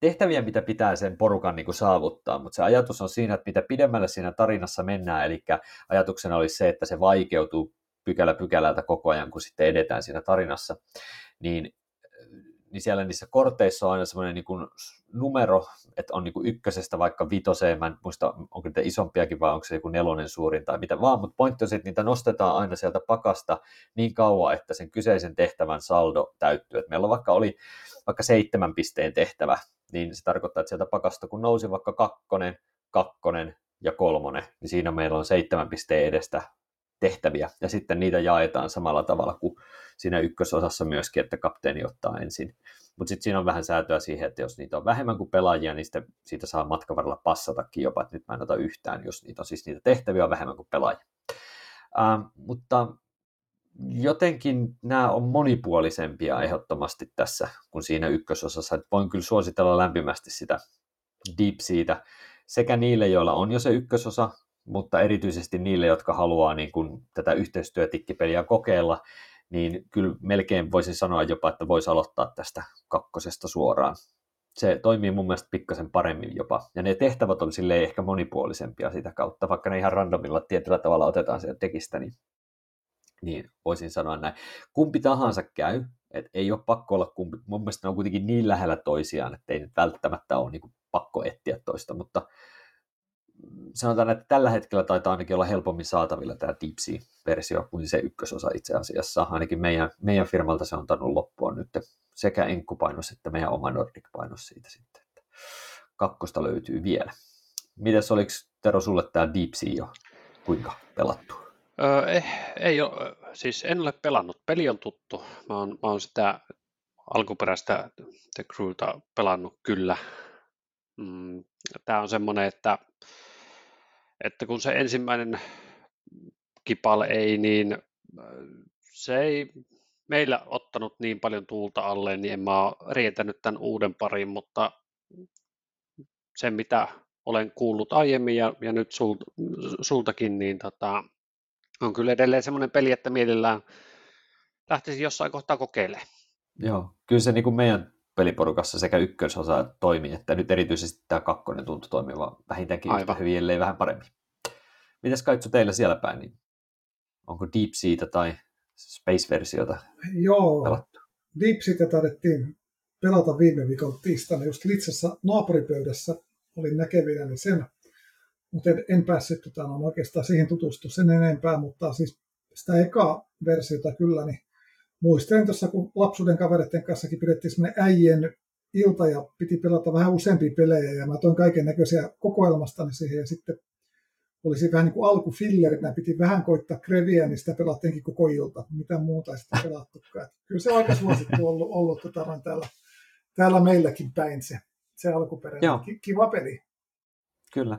tehtäviä, mitä pitää sen porukan niin kuin saavuttaa, mutta se ajatus on siinä, että mitä pidemmälle siinä tarinassa mennään, eli ajatuksena olisi se, että se vaikeutuu pykälä pykälältä koko ajan, kun sitten edetään siinä tarinassa, niin niin siellä niissä korteissa on aina semmoinen niin kuin numero, että on niin kuin ykkösestä vaikka vitoseen, mä en muista, onko niitä isompiakin vai onko se joku nelonen suurin tai mitä vaan, mutta pointti on se, että niitä nostetaan aina sieltä pakasta niin kauan, että sen kyseisen tehtävän saldo täyttyy. Että meillä vaikka oli vaikka seitsemän pisteen tehtävä, niin se tarkoittaa, että sieltä pakasta kun nousi vaikka kakkonen, kakkonen ja kolmonen, niin siinä meillä on seitsemän pisteen edestä tehtäviä, ja sitten niitä jaetaan samalla tavalla kuin siinä ykkösosassa myöskin, että kapteeni ottaa ensin. Mutta sitten siinä on vähän säätöä siihen, että jos niitä on vähemmän kuin pelaajia, niin sitten siitä saa matkan varrella passatakin jopa, että nyt mä en ota yhtään, jos niitä on siis niitä tehtäviä on vähemmän kuin pelaajia. Uh, mutta jotenkin nämä on monipuolisempia ehdottomasti tässä kuin siinä ykkösosassa. Että voin kyllä suositella lämpimästi sitä Deep siitä sekä niille, joilla on jo se ykkösosa, mutta erityisesti niille, jotka haluaa niin kuin tätä yhteistyötikkipeliä kokeilla, niin kyllä melkein voisin sanoa jopa, että voisi aloittaa tästä kakkosesta suoraan. Se toimii mun mielestä pikkasen paremmin jopa, ja ne tehtävät on silleen ehkä monipuolisempia sitä kautta, vaikka ne ihan randomilla tietyllä tavalla otetaan sieltä tekistä, niin, niin voisin sanoa näin. Kumpi tahansa käy, että ei ole pakko olla kumpi, mun mielestä ne on kuitenkin niin lähellä toisiaan, että ei nyt välttämättä ole niin pakko etsiä toista, mutta sanotaan, että tällä hetkellä taitaa ainakin olla helpommin saatavilla tämä Deep-versio kuin se ykkösosa itse asiassa. Ainakin meidän, meidän firmalta se on tannut loppua nyt sekä enkkupainos että meidän oma Nordic-painos siitä sitten. Että kakkosta löytyy vielä. Mites oliko Tero sulle tämä Deep Sea jo kuinka pelattu? Öö, ei, ei ole, siis en ole pelannut. Peli on tuttu. Mä oon, mä oon sitä alkuperäistä The Crewta pelannut kyllä. Mm, tämä on semmoinen, että että kun se ensimmäinen kipale ei, niin äh, se ei meillä ottanut niin paljon tuulta alle, niin en mä ole rientänyt tämän uuden parin, mutta sen mitä olen kuullut aiemmin ja, ja nyt sul, sultakin, niin tota, on kyllä edelleen semmoinen peli, että mielellään lähtisi jossain kohtaa kokeilemaan. Joo, kyllä se niin kuin meidän peliporukassa sekä ykkösosa toimii, että nyt erityisesti tämä kakkonen tuntui toimiva vähintäänkin Aivan. yhtä hyvin, ellei vähän paremmin. Mitäs Kaitsu teillä siellä päin, niin onko Deep Seata tai Space-versiota Joo, pelattu? Deep Seata taidettiin pelata viime viikon tiistaina just Litsassa naapuripöydässä. Olin näkevinä niin sen, mutta en, en päässyt tota, no, oikeastaan siihen tutustua sen enempää, mutta siis sitä ekaa versiota kyllä, niin muistelen tuossa, kun lapsuuden kavereiden kanssakin pidettiin semmoinen äijien ilta ja piti pelata vähän useampia pelejä ja mä toin kaiken näköisiä kokoelmastani siihen ja sitten olisi vähän niin kuin alkufillerit, nämä piti vähän koittaa kreviä, niin sitä pelattiinkin koko ilta. Mitä muuta ei sitten pelattukaan. Kyllä se on aika suosittu ollut, ollut tota, täällä, täällä meilläkin päin se, se alkuperäinen. Joo. Kiva peli. Kyllä.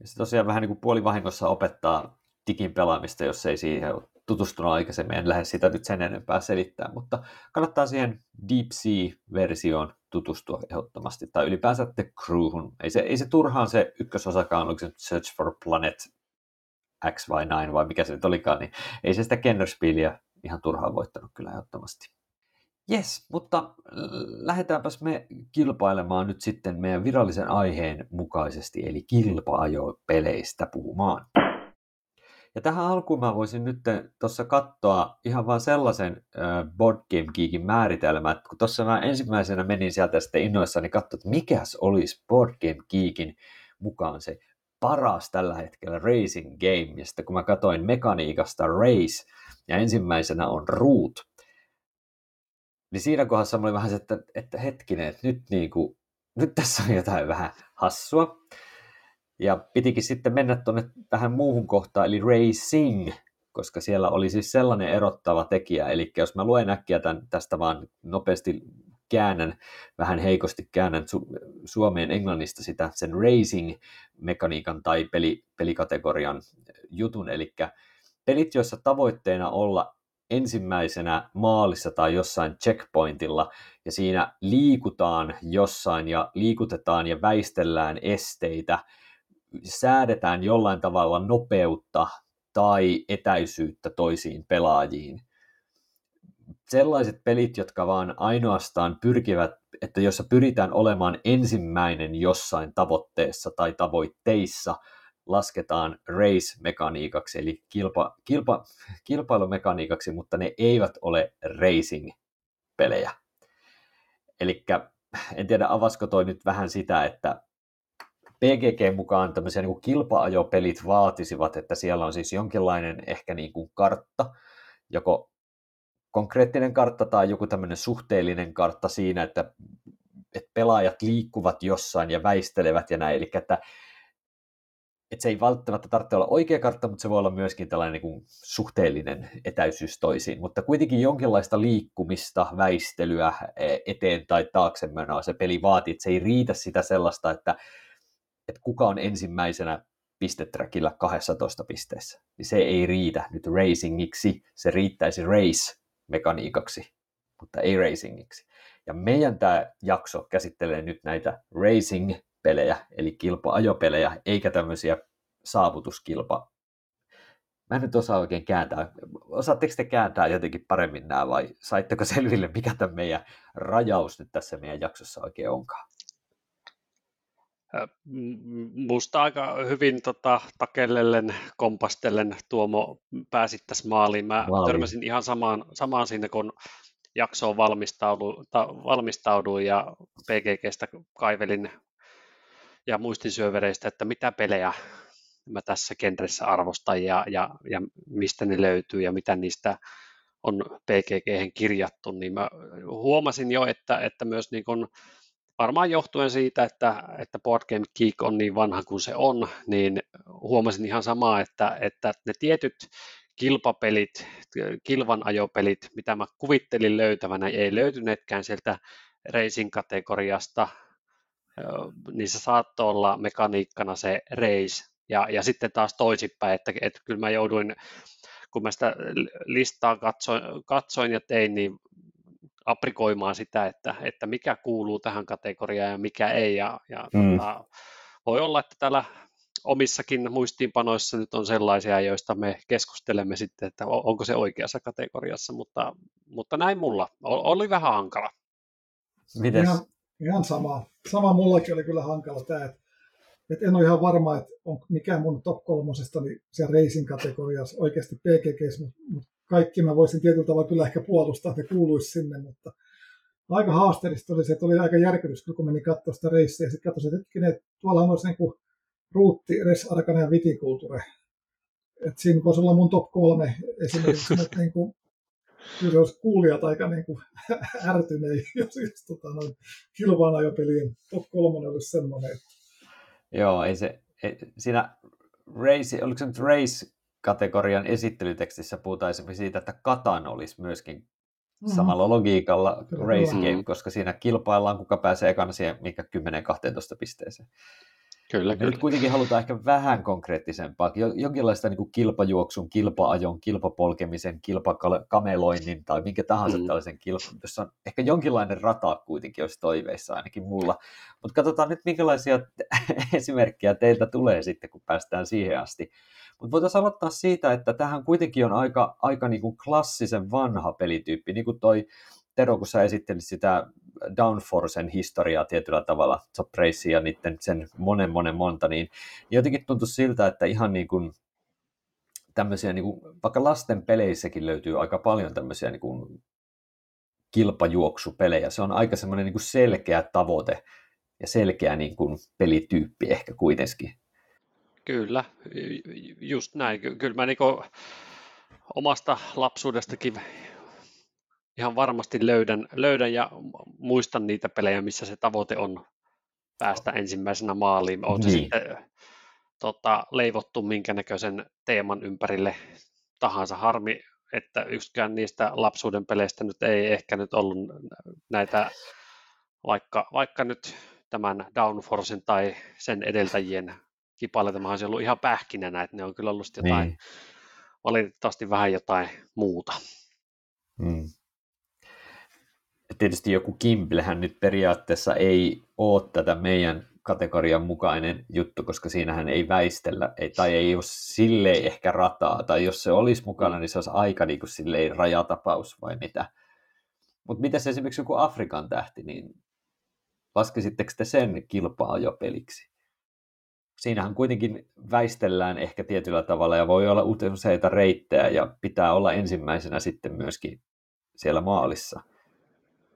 Ja se tosiaan vähän niin kuin puolivahingossa opettaa digin pelaamista, jos ei siihen ole tutustunut aikaisemmin, en lähde sitä nyt sen enempää selittää, mutta kannattaa siihen Deep Sea-versioon tutustua ehdottomasti, tai ylipäänsä The Crewhun. Ei se, ei se turhaan se ykkösosakaan, oliko se Search for Planet X vai 9 vai mikä se nyt olikaan, niin ei se sitä Kennerspielia ihan turhaan voittanut kyllä ehdottomasti. Yes, mutta lähdetäänpäs me kilpailemaan nyt sitten meidän virallisen aiheen mukaisesti, eli kilpa-ajo-peleistä puhumaan. Ja tähän alkuun mä voisin nyt tuossa katsoa ihan vain sellaisen äh, Board Game Geekin määritelmän, kun tuossa mä ensimmäisenä menin sieltä sitten innoissani katsoa, että mikäs olisi Board Game Geekin mukaan se paras tällä hetkellä racing game, ja sitten kun mä katsoin mekaniikasta race, ja ensimmäisenä on root, niin siinä kohdassa oli vähän se, että, että hetkinen, että nyt, niin kuin, nyt tässä on jotain vähän hassua. Ja pitikin sitten mennä tuonne tähän muuhun kohtaan, eli racing, koska siellä oli siis sellainen erottava tekijä. Eli jos mä luen äkkiä tämän, tästä vaan nopeasti käännän, vähän heikosti käännän su- suomeen englannista sitä, sen racing-mekaniikan tai peli, pelikategorian jutun. Eli pelit, joissa tavoitteena olla ensimmäisenä maalissa tai jossain checkpointilla, ja siinä liikutaan jossain ja liikutetaan ja väistellään esteitä, säädetään jollain tavalla nopeutta tai etäisyyttä toisiin pelaajiin. Sellaiset pelit, jotka vaan ainoastaan pyrkivät, että jossa pyritään olemaan ensimmäinen jossain tavoitteessa tai tavoitteissa, lasketaan race-mekaniikaksi, eli kilpa, kilpa, kilpailumekaniikaksi, mutta ne eivät ole racing-pelejä. Eli en tiedä, avasko toi nyt vähän sitä, että PGG mukaan tämmöisiä niin kuin kilpa-ajopelit vaatisivat, että siellä on siis jonkinlainen ehkä niin kuin kartta, joko konkreettinen kartta tai joku tämmöinen suhteellinen kartta siinä, että, että pelaajat liikkuvat jossain ja väistelevät ja näin. Eli että, että se ei välttämättä tarvitse olla oikea kartta, mutta se voi olla myöskin tällainen niin kuin suhteellinen etäisyys toisiin. Mutta kuitenkin jonkinlaista liikkumista, väistelyä e, eteen tai taakse menoa se peli vaatii, että se ei riitä sitä sellaista, että, että kuka on ensimmäisenä pisteträkillä 12 pisteessä. Niin se ei riitä nyt racingiksi, se riittäisi race mekaniikaksi, mutta ei racingiksi. Ja meidän tämä jakso käsittelee nyt näitä racing-pelejä, eli kilpa-ajopelejä, eikä tämmöisiä saavutuskilpa. Mä en nyt osaa oikein kääntää. Osaatteko te kääntää jotenkin paremmin nämä vai saitteko selville, mikä tämä meidän rajaus nyt tässä meidän jaksossa oikein onkaan? Musta aika hyvin tota, takellellen, kompastellen Tuomo pääsit tässä maaliin. Mä maaliin. törmäsin ihan samaan, samaan siinä, kun jaksoon valmistauduin, ta, valmistauduin ja PGGstä kaivelin ja muistinsyövereistä, että mitä pelejä mä tässä genressä arvostan ja, ja, ja mistä ne löytyy ja mitä niistä on PGG kirjattu, niin mä huomasin jo, että, että myös niin kun varmaan johtuen siitä, että, että Board Game Geek on niin vanha kuin se on, niin huomasin ihan samaa, että, että ne tietyt kilpapelit, kilvanajopelit, mitä mä kuvittelin löytävänä, ei löytyneetkään sieltä racing-kategoriasta. Niissä saattoi olla mekaniikkana se race, ja, ja sitten taas toisinpäin, että, että kyllä mä jouduin, kun mä sitä listaa katsoin, katsoin ja tein, niin aprikoimaan sitä, että, että mikä kuuluu tähän kategoriaan ja mikä ei. Ja, ja mm. tota, voi olla, että täällä omissakin muistiinpanoissa nyt on sellaisia, joista me keskustelemme sitten, että onko se oikeassa kategoriassa, mutta, mutta näin mulla. Oli vähän hankala. Mites? Ihan, ihan sama. Sama mullakin oli kyllä hankala tämä, että, että en ole ihan varma, että on mikään mun top kolmosesta niin se racing kategoriassa oikeasti PGG, mutta, mutta kaikki mä voisin tietyllä tavalla kyllä ehkä puolustaa, että ne kuuluisi sinne, mutta aika haasteellista oli se, että oli aika järkytys, kun meni katsoa sitä reissiä, ja sitten katsoin, että hetkinen, että tuolla olisi niin kuin ruutti, res, arkana ja vitikulture. Että siinä voisi olla mun top kolme esimerkiksi, mutta niin kuin, kyllä olisi kuulijat aika (laughs) niin kuin ärtyneen, jos, jos tota, noin kilpaanajopelien top kolmonen olisi semmoinen. Että... Joo, ei se, ei, siinä race, oliko se nyt race kategorian esittelytekstissä puhutaan esimerkiksi siitä, että Katan olisi myöskin mm-hmm. samalla logiikalla race game, koska siinä kilpaillaan, kuka pääsee ekana siihen, mikä 10-12 pisteeseen. Kyllä, kyllä. Nyt kuitenkin halutaan ehkä vähän konkreettisempaa, jonkinlaista niin kuin kilpajuoksun, kilpaajon, kilpapolkemisen, kilpakameloinnin tai minkä tahansa mm. tällaisen kilpan, jossa on ehkä jonkinlainen rata kuitenkin olisi toiveissa ainakin mulla. Mutta katsotaan nyt, minkälaisia (laughs) esimerkkejä teiltä tulee sitten, kun päästään siihen asti. Mutta voitaisiin aloittaa siitä, että tähän kuitenkin on aika, aika niin kuin klassisen vanha pelityyppi, niin kuin toi Tero, kun sä esittelit sitä Downforcen historiaa tietyllä tavalla, Top Race ja niiden sen monen monen monta, niin jotenkin tuntui siltä, että ihan niin kuin tämmöisiä, niin kuin, vaikka lasten peleissäkin löytyy aika paljon tämmöisiä niin kuin kilpajuoksupelejä. Se on aika semmoinen niin kuin selkeä tavoite ja selkeä niin kuin pelityyppi ehkä kuitenkin. Kyllä, just näin. Kyllä mä niin omasta lapsuudestakin ihan varmasti löydän, löydän ja muistan niitä pelejä, missä se tavoite on päästä ensimmäisenä maaliin. On se niin. sitten tota, leivottu minkä näköisen teeman ympärille tahansa. Harmi, että yksikään niistä lapsuuden peleistä nyt ei ehkä nyt ollut näitä, vaikka, vaikka nyt tämän Downforcen tai sen edeltäjien kipaleita, olisi ollut ihan pähkinänä, että ne on kyllä ollut jotain, niin. valitettavasti vähän jotain muuta. Hmm tietysti joku Kimblehän nyt periaatteessa ei ole tätä meidän kategorian mukainen juttu, koska siinähän ei väistellä, ei, tai ei ole silleen ehkä rataa, tai jos se olisi mukana, niin se olisi aika niin kuin rajatapaus vai mitä. Mutta miten esimerkiksi joku Afrikan tähti, niin laskisitteko te sen kilpaa jo peliksi? Siinähän kuitenkin väistellään ehkä tietyllä tavalla ja voi olla useita reittejä ja pitää olla ensimmäisenä sitten myöskin siellä maalissa.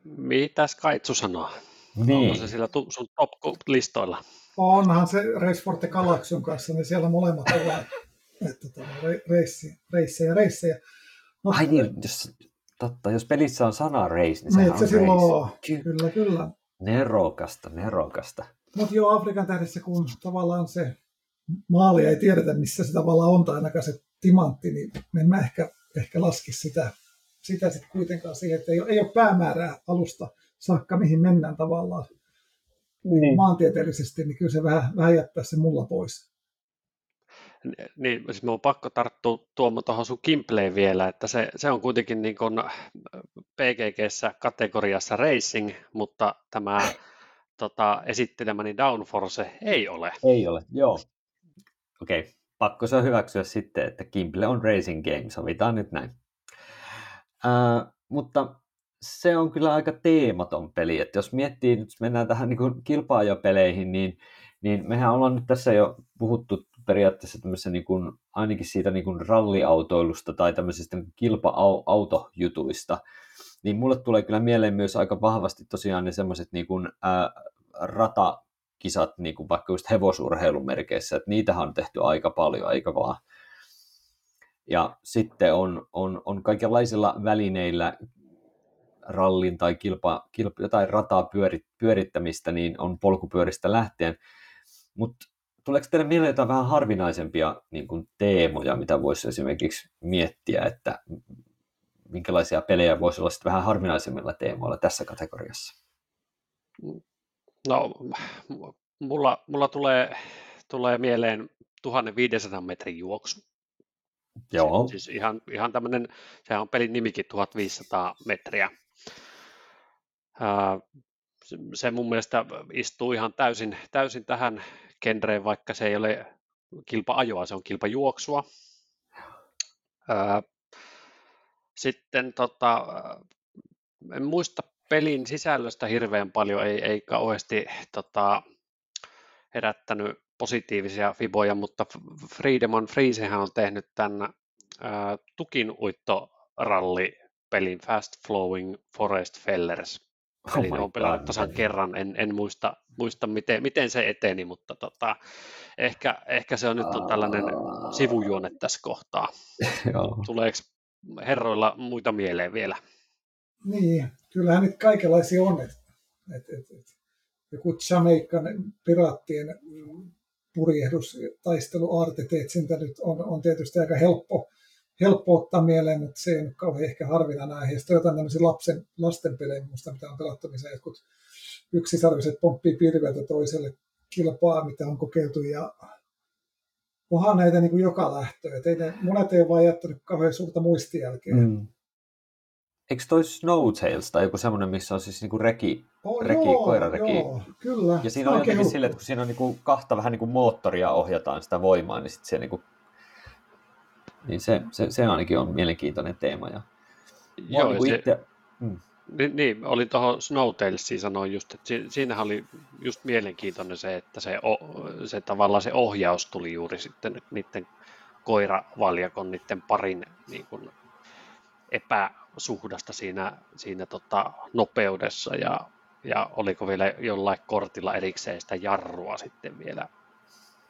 Mitäs Kaitsu sanoo? Niin. Onko se siellä tu- sun top-listoilla? Onhan se Race for the Galaxyn kanssa, niin siellä molemmat ovat (laughs) että tota, reissi, reissejä, reissejä. No, Ai niin, jos, totta, jos pelissä on sana race, niin, niin se on silloin race. Ky- kyllä, kyllä. Nerokasta, nerokasta. Mutta joo, Afrikan tähdessä, kun tavallaan se maali ei tiedetä, missä se tavallaan on, tai ainakaan se timantti, niin en mä ehkä, ehkä laski sitä, sitä sitten kuitenkaan siihen, että ei ole, ei ole päämäärää alusta saakka, mihin mennään tavallaan niin. maantieteellisesti, niin kyllä se vähän, vähän jättää se mulla pois. Niin, siis minun on pakko tarttua tuomaan tuohon sun Kimpleen vielä, että se, se on kuitenkin niin kuin PGGssä kategoriassa racing, mutta tämä tota, esittelemäni Downforce ei ole. Ei ole, joo. Okei, okay. pakko se on hyväksyä sitten, että Kimple on racing game, sovitaan nyt näin. Mutta se on kyllä aika teematon peli, että jos miettii, nyt mennään tähän niin kilpaajopeleihin, niin, niin mehän ollaan nyt tässä jo puhuttu periaatteessa niin kuin, ainakin siitä niin kuin ralliautoilusta tai tämmöisistä niin kilpa-autojutuista, niin mulle tulee kyllä mieleen myös aika vahvasti tosiaan ne semmoiset niin kuin, ää, ratakisat, niin kuin vaikka just hevosurheilumerkeissä, että niitähän on tehty aika paljon, aika vaan. Ja sitten on, on, on kaikenlaisilla välineillä rallin tai kilpa, kilpa, jotain rataa pyörit, pyörittämistä, niin on polkupyöristä lähtien. Mutta tuleeko teille mieleen jotain vähän harvinaisempia niin kuin teemoja, mitä voisi esimerkiksi miettiä, että minkälaisia pelejä voisi olla sitten vähän harvinaisemmilla teemoilla tässä kategoriassa? No, mulla, mulla tulee, tulee mieleen 1500 metrin juoksu. Joo. Siis ihan, ihan tämmöinen, sehän on pelin nimikin 1500 metriä. Se mun mielestä istuu ihan täysin, täysin tähän genreen, vaikka se ei ole kilpa-ajoa, se on kilpajuoksua. Sitten tota, en muista pelin sisällöstä hirveän paljon, ei, ei kauheasti tota, herättänyt positiivisia fiboja, mutta Freedom on Freezehän on tehnyt tämän ää, tukin uittoralli pelin Fast Flowing Forest Fellers. Oh Eli on pelannut tasan kerran, en, en muista, muista miten, miten, se eteni, mutta tota, ehkä, ehkä se on nyt on tällainen sivujuone tässä kohtaa. (laughs) Tuleeko herroilla muita mieleen vielä? Niin, kyllähän nyt kaikenlaisia on. Et, et, et, et. Joku Jamaikan piraattien purjehdus, taistelu, artiteetsintä nyt on, on tietysti aika helppo, helppo ottaa mieleen, mutta se ei ole kauhean ehkä harvinainen aihe. Sitten jotain tämmöisiä lapsen, lasten pelejä, musta mitä on pelattu, missä jotkut yksisarviset pomppii pilveltä toiselle kilpaa, mitä on kokeiltu, ja onhan näitä niin kuin joka lähtö. Et ei ne, monet ei ole vaan jättänyt kauhean suurta muistijälkeä. Mm. Eikö toi Snowtails tai joku semmoinen, missä on siis niinku reki, oh, reki joo, koirareki? Joo, kyllä. Ja siinä on jotenkin sille, että kun siinä on niinku kahta vähän niinku moottoria ohjataan sitä voimaa, niin sitten se niinku niin se, se, se ainakin on mielenkiintoinen teema. Ja Joo, niin se, itse... hmm. niin, niin, oli tuohon Snowtailsiin sanoin just, että siinähän oli just mielenkiintoinen se, että se, se tavallaan se ohjaus tuli juuri sitten niiden koiravaljakon, niiden parin niin kuin epäsuhdasta siinä, siinä tota nopeudessa ja, ja oliko vielä jollain kortilla erikseen sitä jarrua sitten vielä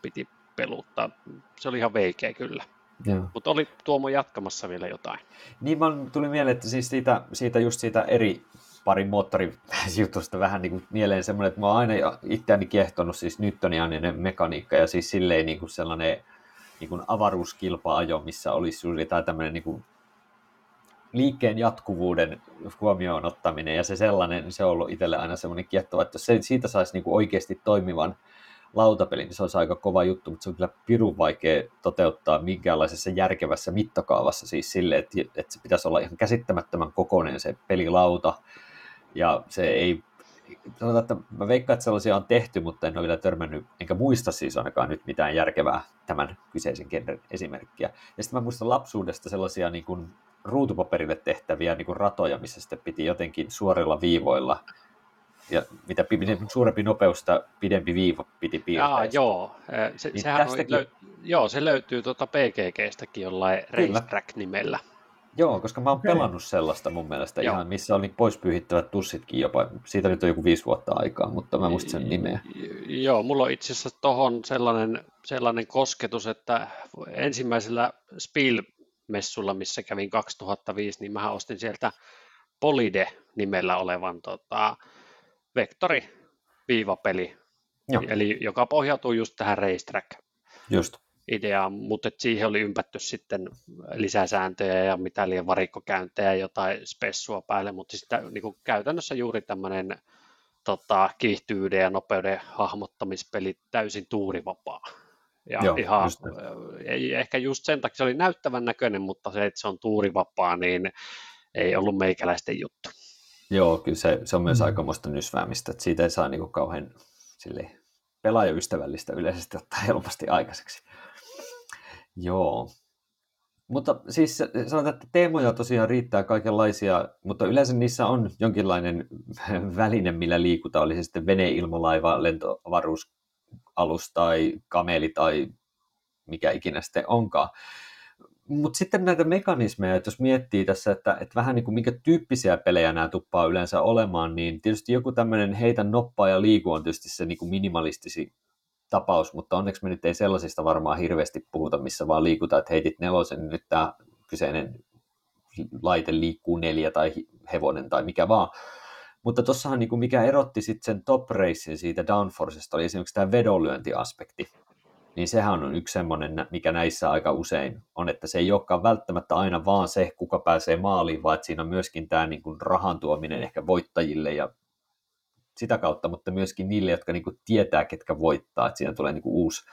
piti peluttaa. Se oli ihan veikeä kyllä. Mutta oli Tuomo jatkamassa vielä jotain. Niin vaan tuli mieleen, että siis siitä, siitä just siitä eri parin moottorijutusta vähän niin kuin mieleen semmoinen, että mä oon aina itseäni kiehtonut siis Newtoniainen mekaniikka ja siis silleen niin kuin sellainen niin kuin avaruuskilpa-ajo, missä olisi juuri tämmöinen niin kuin liikkeen jatkuvuuden huomioon ottaminen ja se sellainen, se on ollut itselle aina semmoinen kiehtova, että jos se, siitä saisi niin kuin oikeasti toimivan lautapeli, niin se olisi aika kova juttu, mutta se on kyllä pirun vaikea toteuttaa minkäänlaisessa järkevässä mittakaavassa, siis sille, että, että se pitäisi olla ihan käsittämättömän kokoinen se pelilauta, ja se ei, sanotaan, että mä veikkaan, että sellaisia on tehty, mutta en ole vielä törmännyt, enkä muista siis ainakaan nyt mitään järkevää tämän kyseisen genren esimerkkiä. Ja sitten mä muistan lapsuudesta sellaisia niin kuin ruutupaperille tehtäviä niin kuin ratoja, missä sitten piti jotenkin suorilla viivoilla ja mitä suurempi nopeus, sitä pidempi viiva piti piirtää. Aa, joo. Se, niin sehän tästäkin... on, löy- joo, se löytyy tuota PGGstäkin jollain Racetrack-nimellä. Joo, koska mä oon okay. pelannut sellaista mun mielestä Joo. ihan, missä oli pois pyyhittävät tussitkin jopa. Siitä nyt on joku viisi vuotta aikaa, mutta mä muistan sen nimeä. Joo, mulla on itse asiassa tohon sellainen, sellainen kosketus, että ensimmäisellä Spiel-messulla, missä kävin 2005, niin mä ostin sieltä Polide-nimellä olevan tota, vektori-viivapeli, Joo. eli joka pohjautuu just tähän racetrack Just idea, mutta siihen oli ympätty sitten lisäsääntöjä ja mitä liian varikkokäyntejä ja jotain spessua päälle, mutta sitten niin kuin käytännössä juuri tämmöinen tota, kiihtyvyyden ja nopeuden hahmottamispeli täysin tuurivapaa. Ja Joo, ihan, just ei, ehkä just sen takia se oli näyttävän näköinen, mutta se, että se on tuurivapaa, niin ei ollut meikäläisten juttu. Joo, kyllä se, se on myös mm. aikamoista nysväämistä, että siitä ei saa niin kuin kauhean sille, pelaajaystävällistä yleisesti ottaa helposti aikaiseksi. Joo. Mutta siis sanotaan, että teemoja tosiaan riittää kaikenlaisia, mutta yleensä niissä on jonkinlainen väline, millä liikutaan, oli se sitten vene, ilmalaiva, lentoavaruusalus tai kameli tai mikä ikinä sitten onkaan. Mutta sitten näitä mekanismeja, että jos miettii tässä, että, että vähän niin kuin minkä tyyppisiä pelejä nämä tuppaa yleensä olemaan, niin tietysti joku tämmöinen heitä noppaa ja liiku on tietysti se niin kuin minimalistisi tapaus, mutta onneksi me nyt ei sellaisista varmaan hirveästi puhuta, missä vaan liikutaan, että heitit nelosen, niin nyt tämä kyseinen laite liikkuu neljä tai hevonen tai mikä vaan. Mutta tuossahan niin mikä erotti sitten sen top racein siitä downforcesta oli esimerkiksi tämä vedonlyöntiaspekti. Niin sehän on yksi semmoinen, mikä näissä aika usein on, että se ei olekaan välttämättä aina vaan se, kuka pääsee maaliin, vaan että siinä on myöskin tämä niin kuin rahan tuominen ehkä voittajille ja sitä kautta, mutta myöskin niille, jotka niin kuin tietää, ketkä voittaa, että siinä tulee niin kuin uusi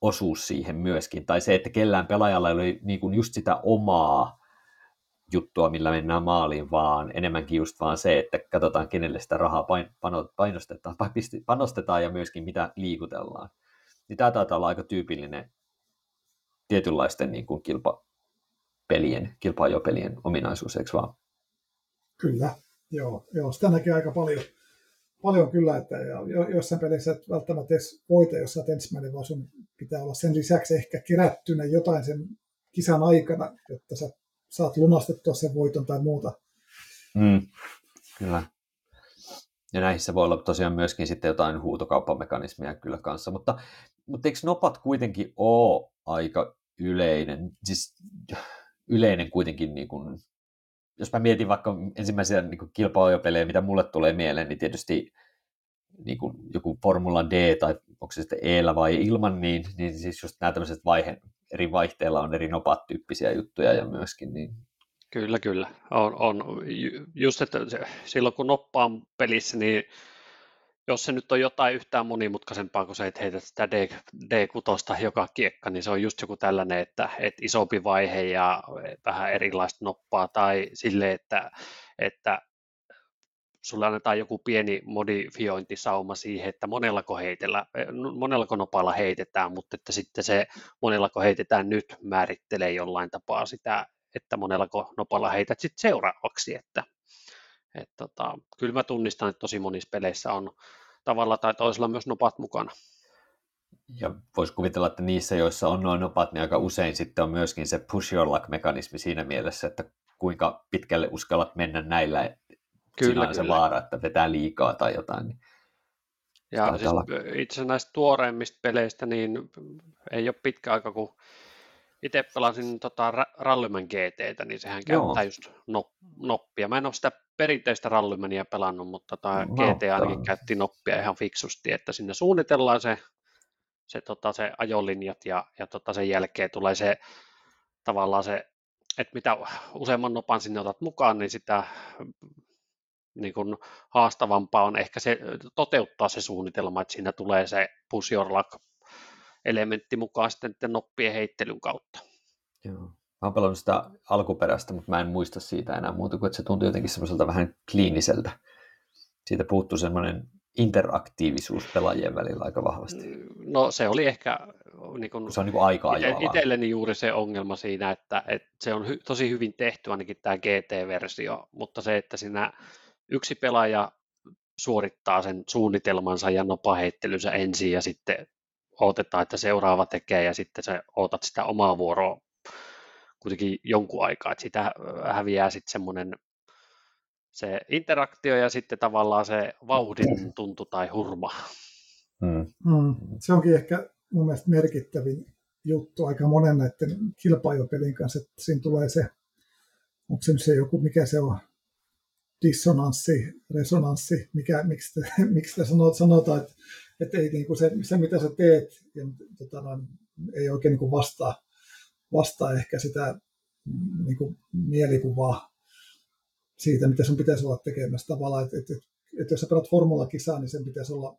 osuus siihen myöskin. Tai se, että kellään pelaajalla ei ole niin kuin just sitä omaa juttua, millä mennään maaliin, vaan enemmänkin just vaan se, että katsotaan, kenelle sitä rahaa painostetaan, panostetaan ja myöskin mitä liikutellaan. Niin tämä taitaa olla aika tyypillinen tietynlaisten niin kuin kilpapelien, kilpaajopelien ominaisuus, eikö vaan? Kyllä, joo, joo, sitä näkee aika paljon paljon kyllä, että jossain pelissä et välttämättä edes voita, jos olet ensimmäinen, vaan sun pitää olla sen lisäksi ehkä kerättynä jotain sen kisan aikana, jotta sä saat lunastettua sen voiton tai muuta. Mm, kyllä. Ja näissä voi olla tosiaan myöskin sitten jotain huutokauppamekanismia kyllä kanssa, mutta, mutta eikö nopat kuitenkin ole aika yleinen, siis yleinen kuitenkin niin kuin jos mä mietin vaikka ensimmäisiä niin kilpailupelejä, mitä mulle tulee mieleen, niin tietysti niin kuin joku Formula D tai onko se sitten e vai ilman, niin, niin siis just nämä tämmöiset vaihe, eri vaihteilla on eri nopat tyyppisiä juttuja ja myöskin niin Kyllä, kyllä. On, on. Just, että silloin kun noppaan pelissä, niin jos se nyt on jotain yhtään monimutkaisempaa kuin se, että heität sitä D, D6 joka kiekka, niin se on just joku tällainen, että, että isompi vaihe ja vähän erilaista noppaa, tai sille, että, että sulle annetaan joku pieni modifiointisauma siihen, että monellako, heitellä, monellako nopalla heitetään, mutta että sitten se monellako heitetään nyt määrittelee jollain tapaa sitä, että monellako nopalla heität sitten seuraavaksi, että, et tota, kyllä mä tunnistan, että tosi monissa peleissä on tavalla tai toisella myös nopat mukana. Ja voisi kuvitella, että niissä, joissa on noin nopat, niin aika usein sitten on myöskin se push your luck-mekanismi siinä mielessä, että kuinka pitkälle uskallat mennä näillä. Kyllä, siinä on kyllä. se vaara, että vetää liikaa tai jotain. Niin ja siis itse asiassa näistä tuoreimmista peleistä, niin ei ole pitkä aika, kun itse pelasin tota Rallyman GTtä, niin sehän käyttää Joo. just noppia. Mä en ole sitä perinteistä rallymania pelannut, mutta tota no, GT ainakin käytti noppia ihan fiksusti, että sinne suunnitellaan se, se, tota, se ajolinjat ja, ja tota, sen jälkeen tulee se tavallaan se, että mitä useamman nopan sinne otat mukaan, niin sitä niin kuin haastavampaa on ehkä se, toteuttaa se suunnitelma, että siinä tulee se push your luck elementti mukaan sitten noppien heittelyn kautta. Joo. Mä oon pelannut sitä alkuperäistä, mutta mä en muista siitä enää muuta kuin, että se tuntui jotenkin semmoiselta vähän kliiniseltä. Siitä puuttuu semmoinen interaktiivisuus pelaajien välillä aika vahvasti. No se oli ehkä niin kun, se on niin kuin ite, itselleni juuri se ongelma siinä, että, että se on hy, tosi hyvin tehty ainakin tämä GT-versio, mutta se, että siinä yksi pelaaja suorittaa sen suunnitelmansa ja nopaheittelynsä ensin ja sitten odotetaan, että seuraava tekee ja sitten sä ootat sitä omaa vuoroa kuitenkin jonkun aikaa, että sitä häviää sitten semmoinen se interaktio ja sitten tavallaan se vauhdin tuntu tai hurma. Mm. Mm. Se onkin ehkä mun mielestä merkittävin juttu aika monen näiden kilpailupelin kanssa, että siinä tulee se, onko se se joku, mikä se on, dissonanssi, resonanssi, mikä, miksi, te, (laughs) miksi te sanotaan, että, että ei, niin kuin se, se, mitä sä teet, ja, tota, no, ei oikein niin kuin vastaa, vastaa ehkä sitä niin kuin mielikuvaa siitä, mitä sun pitäisi olla tekemässä tavallaan, että, että, että jos sä pelaat formula-kisaa, niin sen pitäisi olla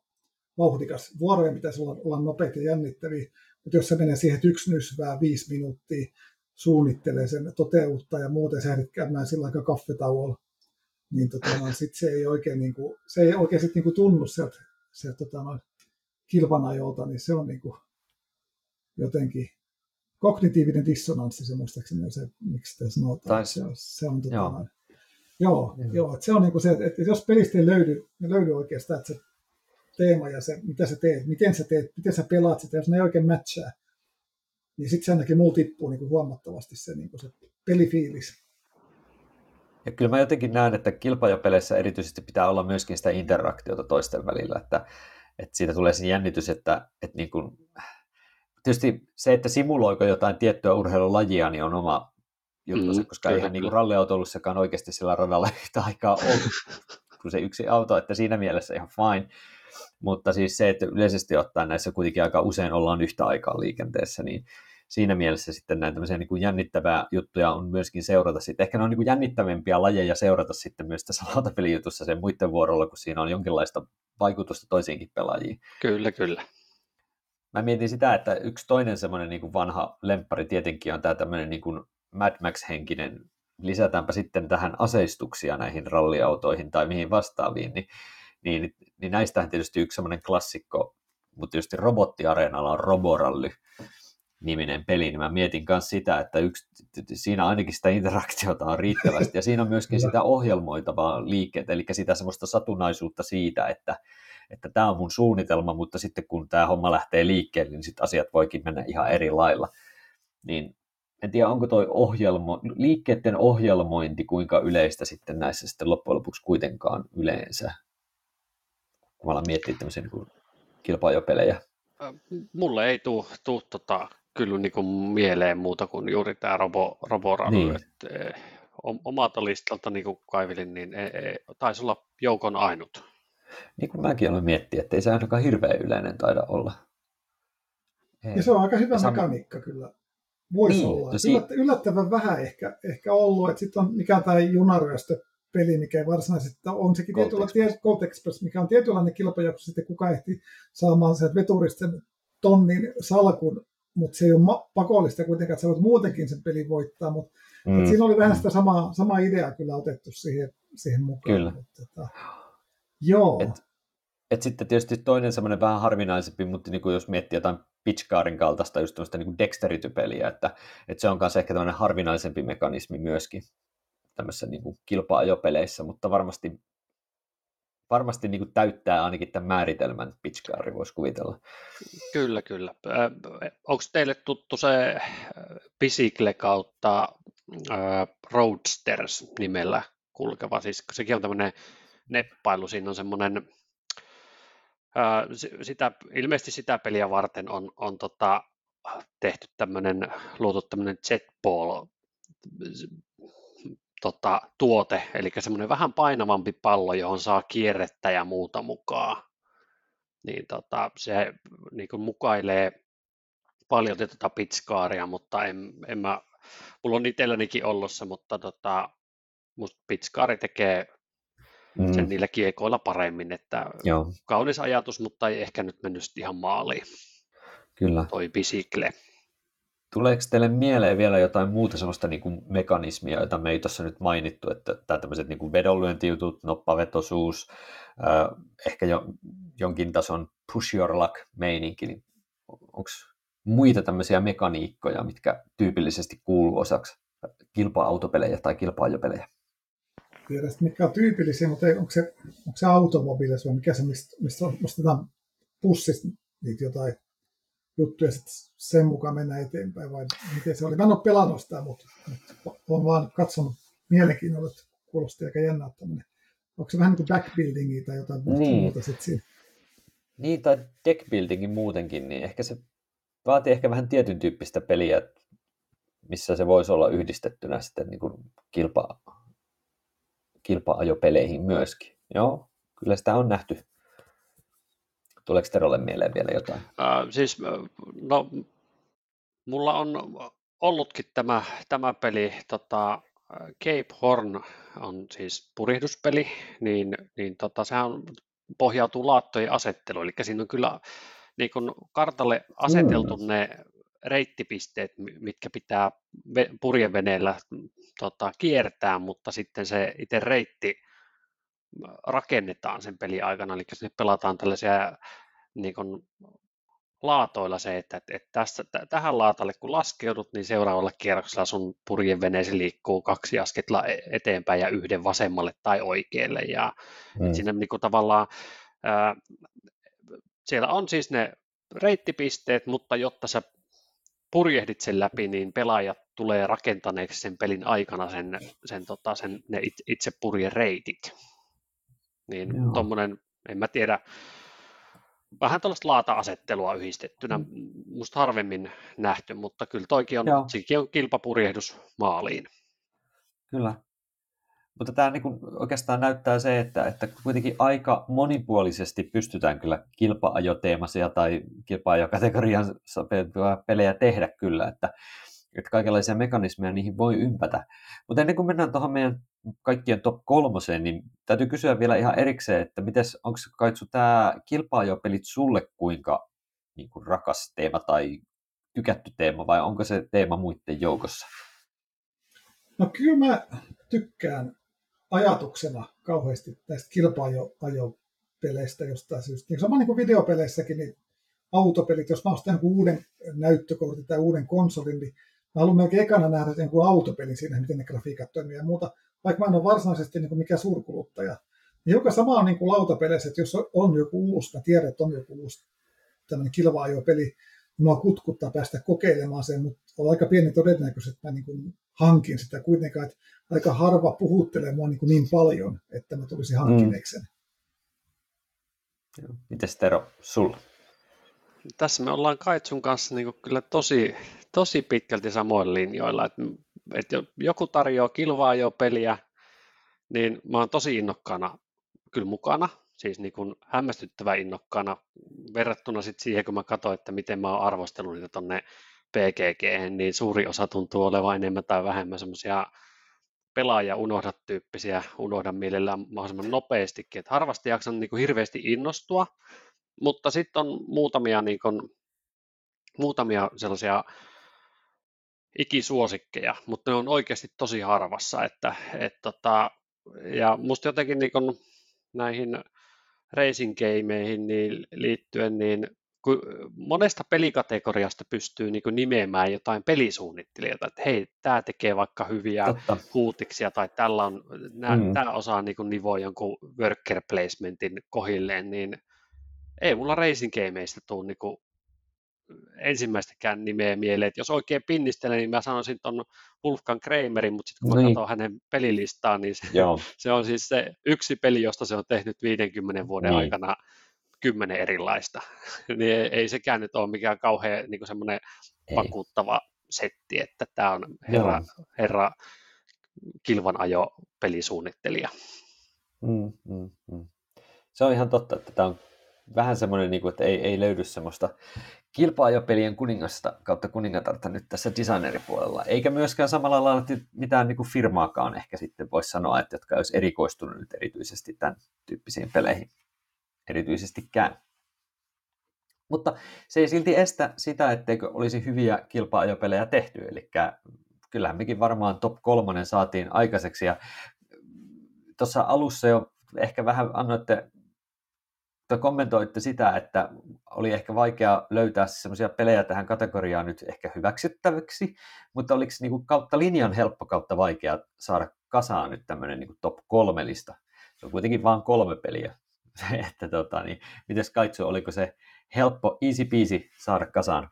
vauhdikas. Vuorojen pitäisi olla, olla nopeita ja jännittäviä, mutta jos se menee siihen, että yksi nysvää viisi minuuttia, suunnittelee sen toteuttaa ja muuten sä ehdit käymään sillä aika kaffetauolla, niin tota, no, sit se ei oikein, niin kuin, se ei oikein sit, niin kuin tunnu sieltä, sieltä tota, no, kilpanajolta, niin se on niin kuin, jotenkin kognitiivinen dissonanssi, se muistaakseni se, miksi sitä sanotaan. Se, se on tota, joo. Joo, joo. joo että se on niin kuin se, että jos pelistä ei löydy, ei löydy oikeastaan, että se teema ja se, mitä sä teet, miten sä teet, miten sä pelaat sitä, jos ne ei oikein matchaa, niin sitten se ainakin mulla tippuu niin kuin huomattavasti se, niin kuin se pelifiilis. Ja kyllä mä jotenkin näen, että kilpailupeleissä erityisesti pitää olla myöskin sitä interaktiota toisten välillä, että, että siitä tulee se jännitys, että, että niin kuin, tietysti se, että simuloiko jotain tiettyä urheilulajia, niin on oma juttu, mm, koska kyllä, eihän niin ralliautoilussakaan oikeasti sillä radalla (laughs) yhtä aikaa ollut kuin se yksi auto, että siinä mielessä ihan fine. Mutta siis se, että yleisesti ottaen näissä kuitenkin aika usein ollaan yhtä aikaa liikenteessä, niin siinä mielessä sitten näin tämmöisiä niin kuin jännittävää juttuja on myöskin seurata sitten. Ehkä ne on niin kuin jännittävämpiä lajeja seurata sitten myös tässä (laughs) lautapelijutussa sen muiden vuorolla, kun siinä on jonkinlaista vaikutusta toisiinkin pelaajiin. Kyllä, kyllä. Mä mietin sitä, että yksi toinen semmoinen niin kuin vanha lemppari tietenkin on tämä tämmöinen niin kuin Mad Max-henkinen, lisätäänpä sitten tähän aseistuksia näihin ralliautoihin tai mihin vastaaviin, niin, niin, niin näistähän tietysti yksi semmoinen klassikko, mutta tietysti robottiareenalla on Roborally, niminen peli, niin mä mietin myös sitä, että yksi, siinä ainakin sitä interaktiota on riittävästi, ja siinä on myöskin sitä ohjelmoitavaa liikkeet, eli sitä semmoista satunnaisuutta siitä, että, että tämä on mun suunnitelma, mutta sitten kun tämä homma lähtee liikkeelle, niin sitten asiat voikin mennä ihan eri lailla. Niin en tiedä, onko toi ohjelmo, liikkeiden ohjelmointi kuinka yleistä sitten näissä sitten loppujen lopuksi kuitenkaan yleensä, kun mä alan miettiä tämmöisiä niin kilpailupelejä. Mulle ei tule tota, kyllä niin kuin mieleen muuta kuin juuri tämä robo, roboradu. Niin. Että, eh, omalta listalta niin kuin kaivilin, niin ei, ei, taisi olla joukon ainut. Niin kuin mäkin olen miettinyt, että ei se ainakaan hirveän yleinen taida olla. Ei. Ja se on aika hyvä Sam... mekaniikka kyllä. Voisi niin, olla. Tosi... yllättävän vähän ehkä, ehkä ollut, että sitten on mikä tämä junaryöstö peli, mikä ei varsinaisesti on sekin tietyllä Gold Express, mikä on tietynlainen kilpailu, sitten kuka ehti saamaan sieltä veturista sen tonnin salkun mutta se ei ole pakollista kuitenkaan, että sä voit muutenkin sen pelin voittaa, mutta mm. siinä oli vähän sitä samaa, samaa ideaa kyllä otettu siihen, siihen mukaan. Kyllä. Mutta, tota, joo. Et, et sitten tietysti toinen semmoinen vähän harvinaisempi, mutta niin kuin jos miettii jotain Pitchcarin kaltaista just niin dexterity-peliä, että, että se on myös ehkä tämmöinen harvinaisempi mekanismi myöskin tämmöisissä niin kuin kilpa-ajopeleissä, mutta varmasti varmasti niin kuin täyttää ainakin tämän määritelmän pitchkaari, voisi kuvitella. Kyllä, kyllä. Onko teille tuttu se Bicycle kautta Roadsters nimellä kulkeva? Siis sekin on tämmöinen neppailu, siinä on semmoinen, sitä, ilmeisesti sitä peliä varten on, on tota, tehty tämmöinen, luotu tämmöinen jetball tota, tuote, eli semmoinen vähän painavampi pallo, johon saa kierrettä ja muuta mukaan. Niin tota, se niin kuin mukailee paljon tätä pitskaaria, mutta en, en mä, mulla on itsellänikin ollut se, mutta tota, musta pitskaari tekee mm. sen niillä kiekoilla paremmin, että Joo. kaunis ajatus, mutta ei ehkä nyt mennyt ihan maaliin. Kyllä. Toi bisikle. Tuleeko teille mieleen vielä jotain muuta sellaista niin kuin mekanismia, jota me ei tuossa nyt mainittu, että tämä tämmöiset niin vedonlyöntijutut, noppavetosuus, äh, ehkä jo, jonkin tason push your luck meininki, niin onko muita tämmöisiä mekaniikkoja, mitkä tyypillisesti kuuluu osaksi kilpa-autopelejä tai kilpa-ajopelejä? Tiedä, mitkä on tyypillisiä, mutta onko se, onko se automobiilis vai mikä se, mistä, mistä ostetaan pussista niitä jotain juttu ja sitten sen mukaan mennään eteenpäin vai miten se oli. Mä en ole pelannut sitä, mutta, olen vaan katsonut mielenkiinnolla, että kuulosti aika jännä tämmöinen. Onko se vähän niin kuin backbuildingia tai jotain niin. muuta sitten siinä? Niin, tai deckbuildingin muutenkin, niin ehkä se vaatii ehkä vähän tietyn tyyppistä peliä, missä se voisi olla yhdistettynä sitten niin kuin kilpa, kilpa-ajopeleihin myöskin. Joo, kyllä sitä on nähty. Tuleeko Terolle mieleen vielä jotain? Äh, siis, no, mulla on ollutkin tämä, tämä peli, tota, Cape Horn on siis purihduspeli, niin, niin tota, sehän on, pohjautuu laattojen asetteluun, eli siinä on kyllä niin kun kartalle aseteltu mm. ne reittipisteet, mitkä pitää purjeveneellä tota, kiertää, mutta sitten se itse reitti rakennetaan sen peli aikana, eli sinne pelataan tällaisia niin kun, laatoilla se, että, että, että tässä, t- tähän laatalle kun laskeudut, niin seuraavalla kierroksella sun purjeveneesi liikkuu kaksi asketla e-, eteenpäin ja yhden vasemmalle tai oikealle. Ja mm. siinä niin kuin tavallaan, ää, siellä on siis ne reittipisteet, mutta jotta sä purjehdit sen läpi, niin pelaajat tulee rakentaneeksi sen pelin aikana sen, sen, tota, sen ne itse purjereitit. Niin tuommoinen, en mä tiedä, vähän tällaista laata-asettelua yhdistettynä, mm. musta harvemmin nähty, mutta kyllä toikin on, sekin on kilpapurjehdus maaliin. Kyllä. Mutta tämä niin oikeastaan näyttää se, että, että kuitenkin aika monipuolisesti pystytään kyllä kilpa-ajoteemaisia tai kilpa-ajokategorian pelejä tehdä kyllä, että, että kaikenlaisia mekanismeja niihin voi ympätä. Mutta ennen kuin mennään tuohon meidän kaikkien top kolmoseen, niin täytyy kysyä vielä ihan erikseen, että onko Kaitsu tämä kilpa-ajopelit sulle kuinka niin kuin rakas teema tai tykätty teema vai onko se teema muiden joukossa? No kyllä mä tykkään ajatuksena kauheasti näistä kilpa-ajopeleistä jostain syystä. Niin sama niin kuin videopeleissäkin, niin autopelit, jos mä ostan uuden näyttökortin tai uuden konsolin, niin mä haluan melkein ekana nähdä jonkun niin autopelin siinä, miten ne grafiikat toimii ja muuta, vaikka mä en ole varsinaisesti niin kuin mikään suurkuluttaja. Niin joka sama on niin kuin lautapeleissä, että jos on joku uusi, mä tiedän, että on joku uusi tämmöinen kilva-ajopeli, niin mua kutkuttaa päästä kokeilemaan sen, mutta on aika pieni todennäköisyys, että mä niin kuin hankin sitä kuitenkaan, että aika harva puhuttelee mua niin, kuin niin paljon, että mä tulisin hankkineeksi sen. Mm. Mites Tero, sulla? Tässä me ollaan Kaitsun kanssa niin kyllä tosi, tosi pitkälti samoilla linjoilla. Että, että joku tarjoaa kilvaa jo peliä, niin mä oon tosi innokkaana kyllä mukana, siis niin kuin hämmästyttävän innokkaana verrattuna sit siihen, kun mä katsoin, että miten mä oon arvostellut niitä tonne PGG, niin suuri osa tuntuu olevan enemmän tai vähemmän semmoisia pelaaja unohda tyyppisiä, unohda mielellään mahdollisimman nopeastikin, että harvasti jaksan niin kuin hirveästi innostua, mutta sitten on muutamia, niin kuin, muutamia sellaisia ikisuosikkeja, mutta ne on oikeasti tosi harvassa, että, et, tota, ja musta jotenkin niin kuin näihin racing gameihin niin liittyen, niin kun monesta pelikategoriasta pystyy niin kuin nimeämään jotain pelisuunnittelijoita, että hei, tämä tekee vaikka hyviä Totta. huutiksia tai tällä on, nää, mm. tämä osaa niin kuin nivoa jonkun worker placementin kohilleen, niin ei mulla racing gameista tule niin kuin ensimmäistäkään nimeä mieleen. että jos oikein pinnistelen, niin mä sanoisin tuon Wolfgang Kramerin, mutta sitten kun niin. katson hänen pelilistaan, niin se, (laughs) se on siis se yksi peli, josta se on tehnyt 50 vuoden niin. aikana kymmenen erilaista. (laughs) niin ei, ei sekään nyt ole mikään kauhean niin semmoinen vakuuttava setti, että tämä on herra, herra kilvanajo pelisuunnittelija. Mm, mm, mm. Se on ihan totta, että tämä on vähän semmoinen, niin kuin, että ei, ei löydy semmoista kilpaajopelien kuningasta kautta kuningatarta nyt tässä designeripuolella, eikä myöskään samalla lailla mitään niin kuin firmaakaan ehkä sitten voisi sanoa, että jotka olisi erikoistunut nyt erityisesti tämän tyyppisiin peleihin erityisestikään. Mutta se ei silti estä sitä, etteikö olisi hyviä kilpa-ajopelejä tehty, eli kyllähän mekin varmaan top kolmonen saatiin aikaiseksi, ja tuossa alussa jo ehkä vähän annoitte tai kommentoitte sitä, että oli ehkä vaikea löytää semmoisia pelejä tähän kategoriaan nyt ehkä hyväksyttäväksi, mutta oliko niin kuin kautta linjan helppo kautta vaikea saada kasaan nyt tämmöinen niin top kolme lista? Se on kuitenkin vain kolme peliä (laughs) että tota, niin, mites Kaitsu, oliko se helppo, easy peasy saada kasaan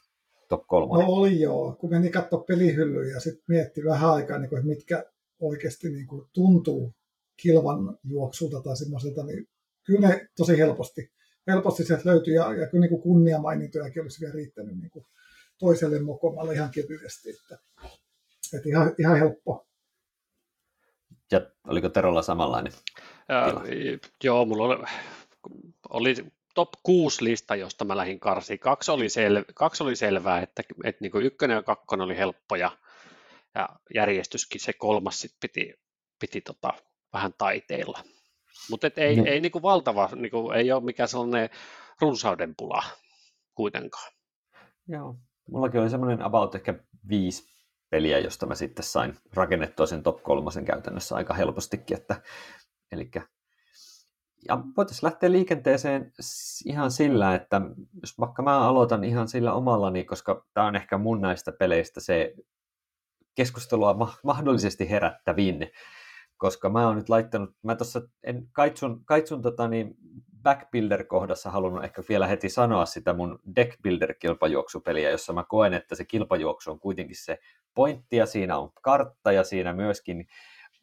top kolmonen? No oli joo, kun meni katsoa pelihyllyä ja sitten mietti vähän aikaa, niin kuin, mitkä oikeasti niin kuin, tuntuu kilvan juoksulta tai semmoiselta, niin kyllä ne tosi helposti, helposti sieltä löytyy ja, ja kyllä niin kunniamainintojakin olisi vielä riittänyt niin kuin toiselle mokomalle ihan kevyesti. Että, että ihan, ihan helppo. Ja oliko Terolla samanlainen? Ja, joo, mulla oli, oli top 6 lista, josta mä lähdin karsiin. Kaksi oli, sel, kaksi oli selvää, että, että niin kuin ykkönen ja kakkonen oli helppoja, ja järjestyskin se kolmas sit piti, piti tota, vähän taiteilla. Mutta ei, no. ei niin kuin valtava, niin kuin, ei ole mikään sellainen runsauden pula kuitenkaan. Joo, mullakin oli semmoinen about ehkä viisi peliä, josta mä sitten sain rakennettua sen top kolmosen käytännössä aika helpostikin, että elikkä ja voitaisiin lähteä liikenteeseen ihan sillä, että jos vaikka mä aloitan ihan sillä omallani, koska tämä on ehkä mun näistä peleistä se keskustelua mahdollisesti herättävin, koska mä oon nyt laittanut, mä tuossa en kaitsun, kaitsun tota niin backbuilder-kohdassa halunnut ehkä vielä heti sanoa sitä mun deckbuilder-kilpajuoksupeliä, jossa mä koen, että se kilpajuoksu on kuitenkin se pointti ja siinä on kartta ja siinä myöskin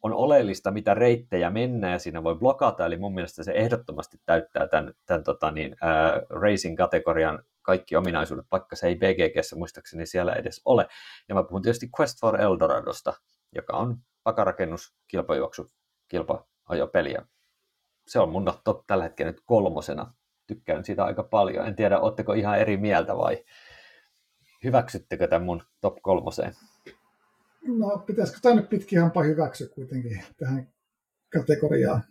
on oleellista, mitä reittejä mennään ja siinä voi blokata, eli mun mielestä se ehdottomasti täyttää tämän, tämän tota niin, ää, racing-kategorian kaikki ominaisuudet, vaikka se ei BGGssä muistaakseni siellä edes ole. Ja mä puhun tietysti Quest for Eldoradosta, joka on pakarakennus, kilpajuoksu, kilpa-ajopeli. Se on mun top tällä hetkellä nyt kolmosena. Tykkään siitä aika paljon. En tiedä, oletteko ihan eri mieltä vai hyväksyttekö tämän mun top kolmoseen? No, pitäisikö tämä nyt pitkin hampaa hyväksyä kuitenkin tähän kategoriaan?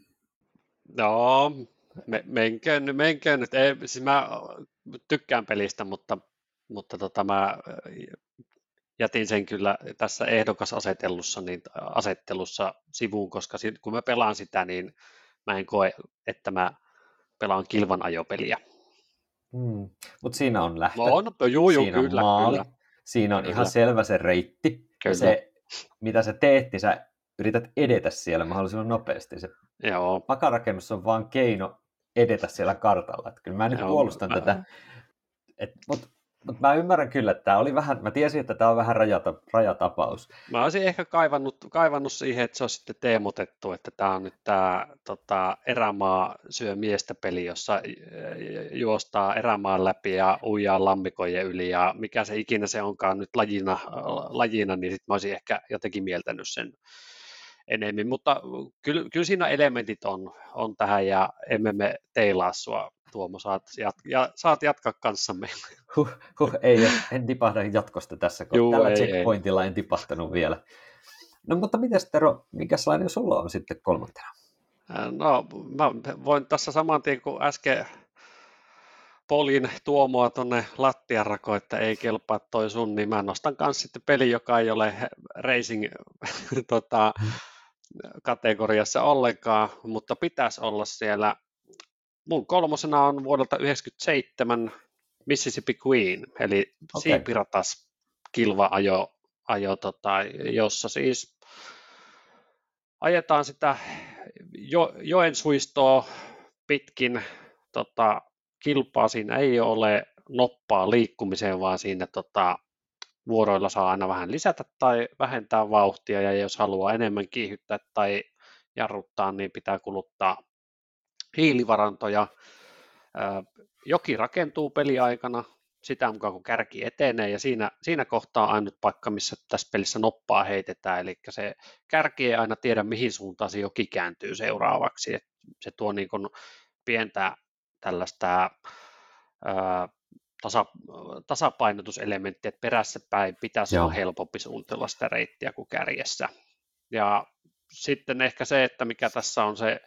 No, me, menkää nyt, menkää nyt. Ei, siis mä tykkään pelistä, mutta, mutta tota, mä jätin sen kyllä tässä ehdokasasetellussa niin asettelussa sivuun, koska kun mä pelaan sitä, niin mä en koe, että mä pelaan kilvan ajopeliä. Hmm. Mutta siinä on lähtö. No, no, juu, juu, siinä kyllä, on maali. Kyllä. Siinä on kyllä. ihan selvä se reitti. Kyllä. Se, mitä sä teet, niin sä yrität edetä siellä mahdollisimman nopeasti. Se Joo. pakarakennus on vaan keino edetä siellä kartalla. Että kyllä mä nyt Joo, puolustan mä... tätä. Et, mutta mutta mä ymmärrän kyllä, että tämä oli vähän, mä tiesin, että tämä on vähän rajata, rajatapaus. Mä olisin ehkä kaivannut, kaivannut siihen, että se on sitten teemotettu, että tämä on nyt tämä tota, erämaa syö miestä peli, jossa juostaa erämaan läpi ja uijaa lammikojen yli ja mikä se ikinä se onkaan nyt lajina, lajina niin sitten mä olisin ehkä jotenkin mieltänyt sen enemmän, mutta kyllä, kyllä siinä elementit on, on tähän ja emme me teilaa sua Tuomo, saat, jat, ja, saat jatkaa kanssamme. Huh, huh, ei, en tipahda jatkosta tässä, kun Juu, tällä ei, checkpointilla ei. en tipahtanut vielä. No mutta miten Tero, minkälainen sulla on sitten kolmantena? No, mä voin tässä saman tien kuin äsken polin Tuomoa tuonne lattiarako, että ei kelpaa toi sun, niin mä nostan kanssa sitten peli, joka ei ole racing (laughs) tota, kategoriassa ollenkaan, mutta pitäisi olla siellä mun kolmosena on vuodelta 1997 Mississippi Queen, eli okay. siipiratas kilva ajo, ajo tota, jossa siis ajetaan sitä jo, joen suistoa pitkin tota, kilpaa. Siinä ei ole noppaa liikkumiseen, vaan siinä tota, vuoroilla saa aina vähän lisätä tai vähentää vauhtia, ja jos haluaa enemmän kiihyttää tai jarruttaa, niin pitää kuluttaa hiilivarantoja. Joki rakentuu peliaikana sitä mukaan, kun kärki etenee, ja siinä, siinä kohtaa ainut paikka, missä tässä pelissä noppaa heitetään, eli se kärki ei aina tiedä, mihin suuntaan se joki kääntyy seuraavaksi, Et se tuo niin pientä tällaista ää, tasa, tasapainotuselementtiä, että perässä päin pitäisi Joo. olla helpompi suunnitella sitä reittiä kuin kärjessä. Ja sitten ehkä se, että mikä tässä on se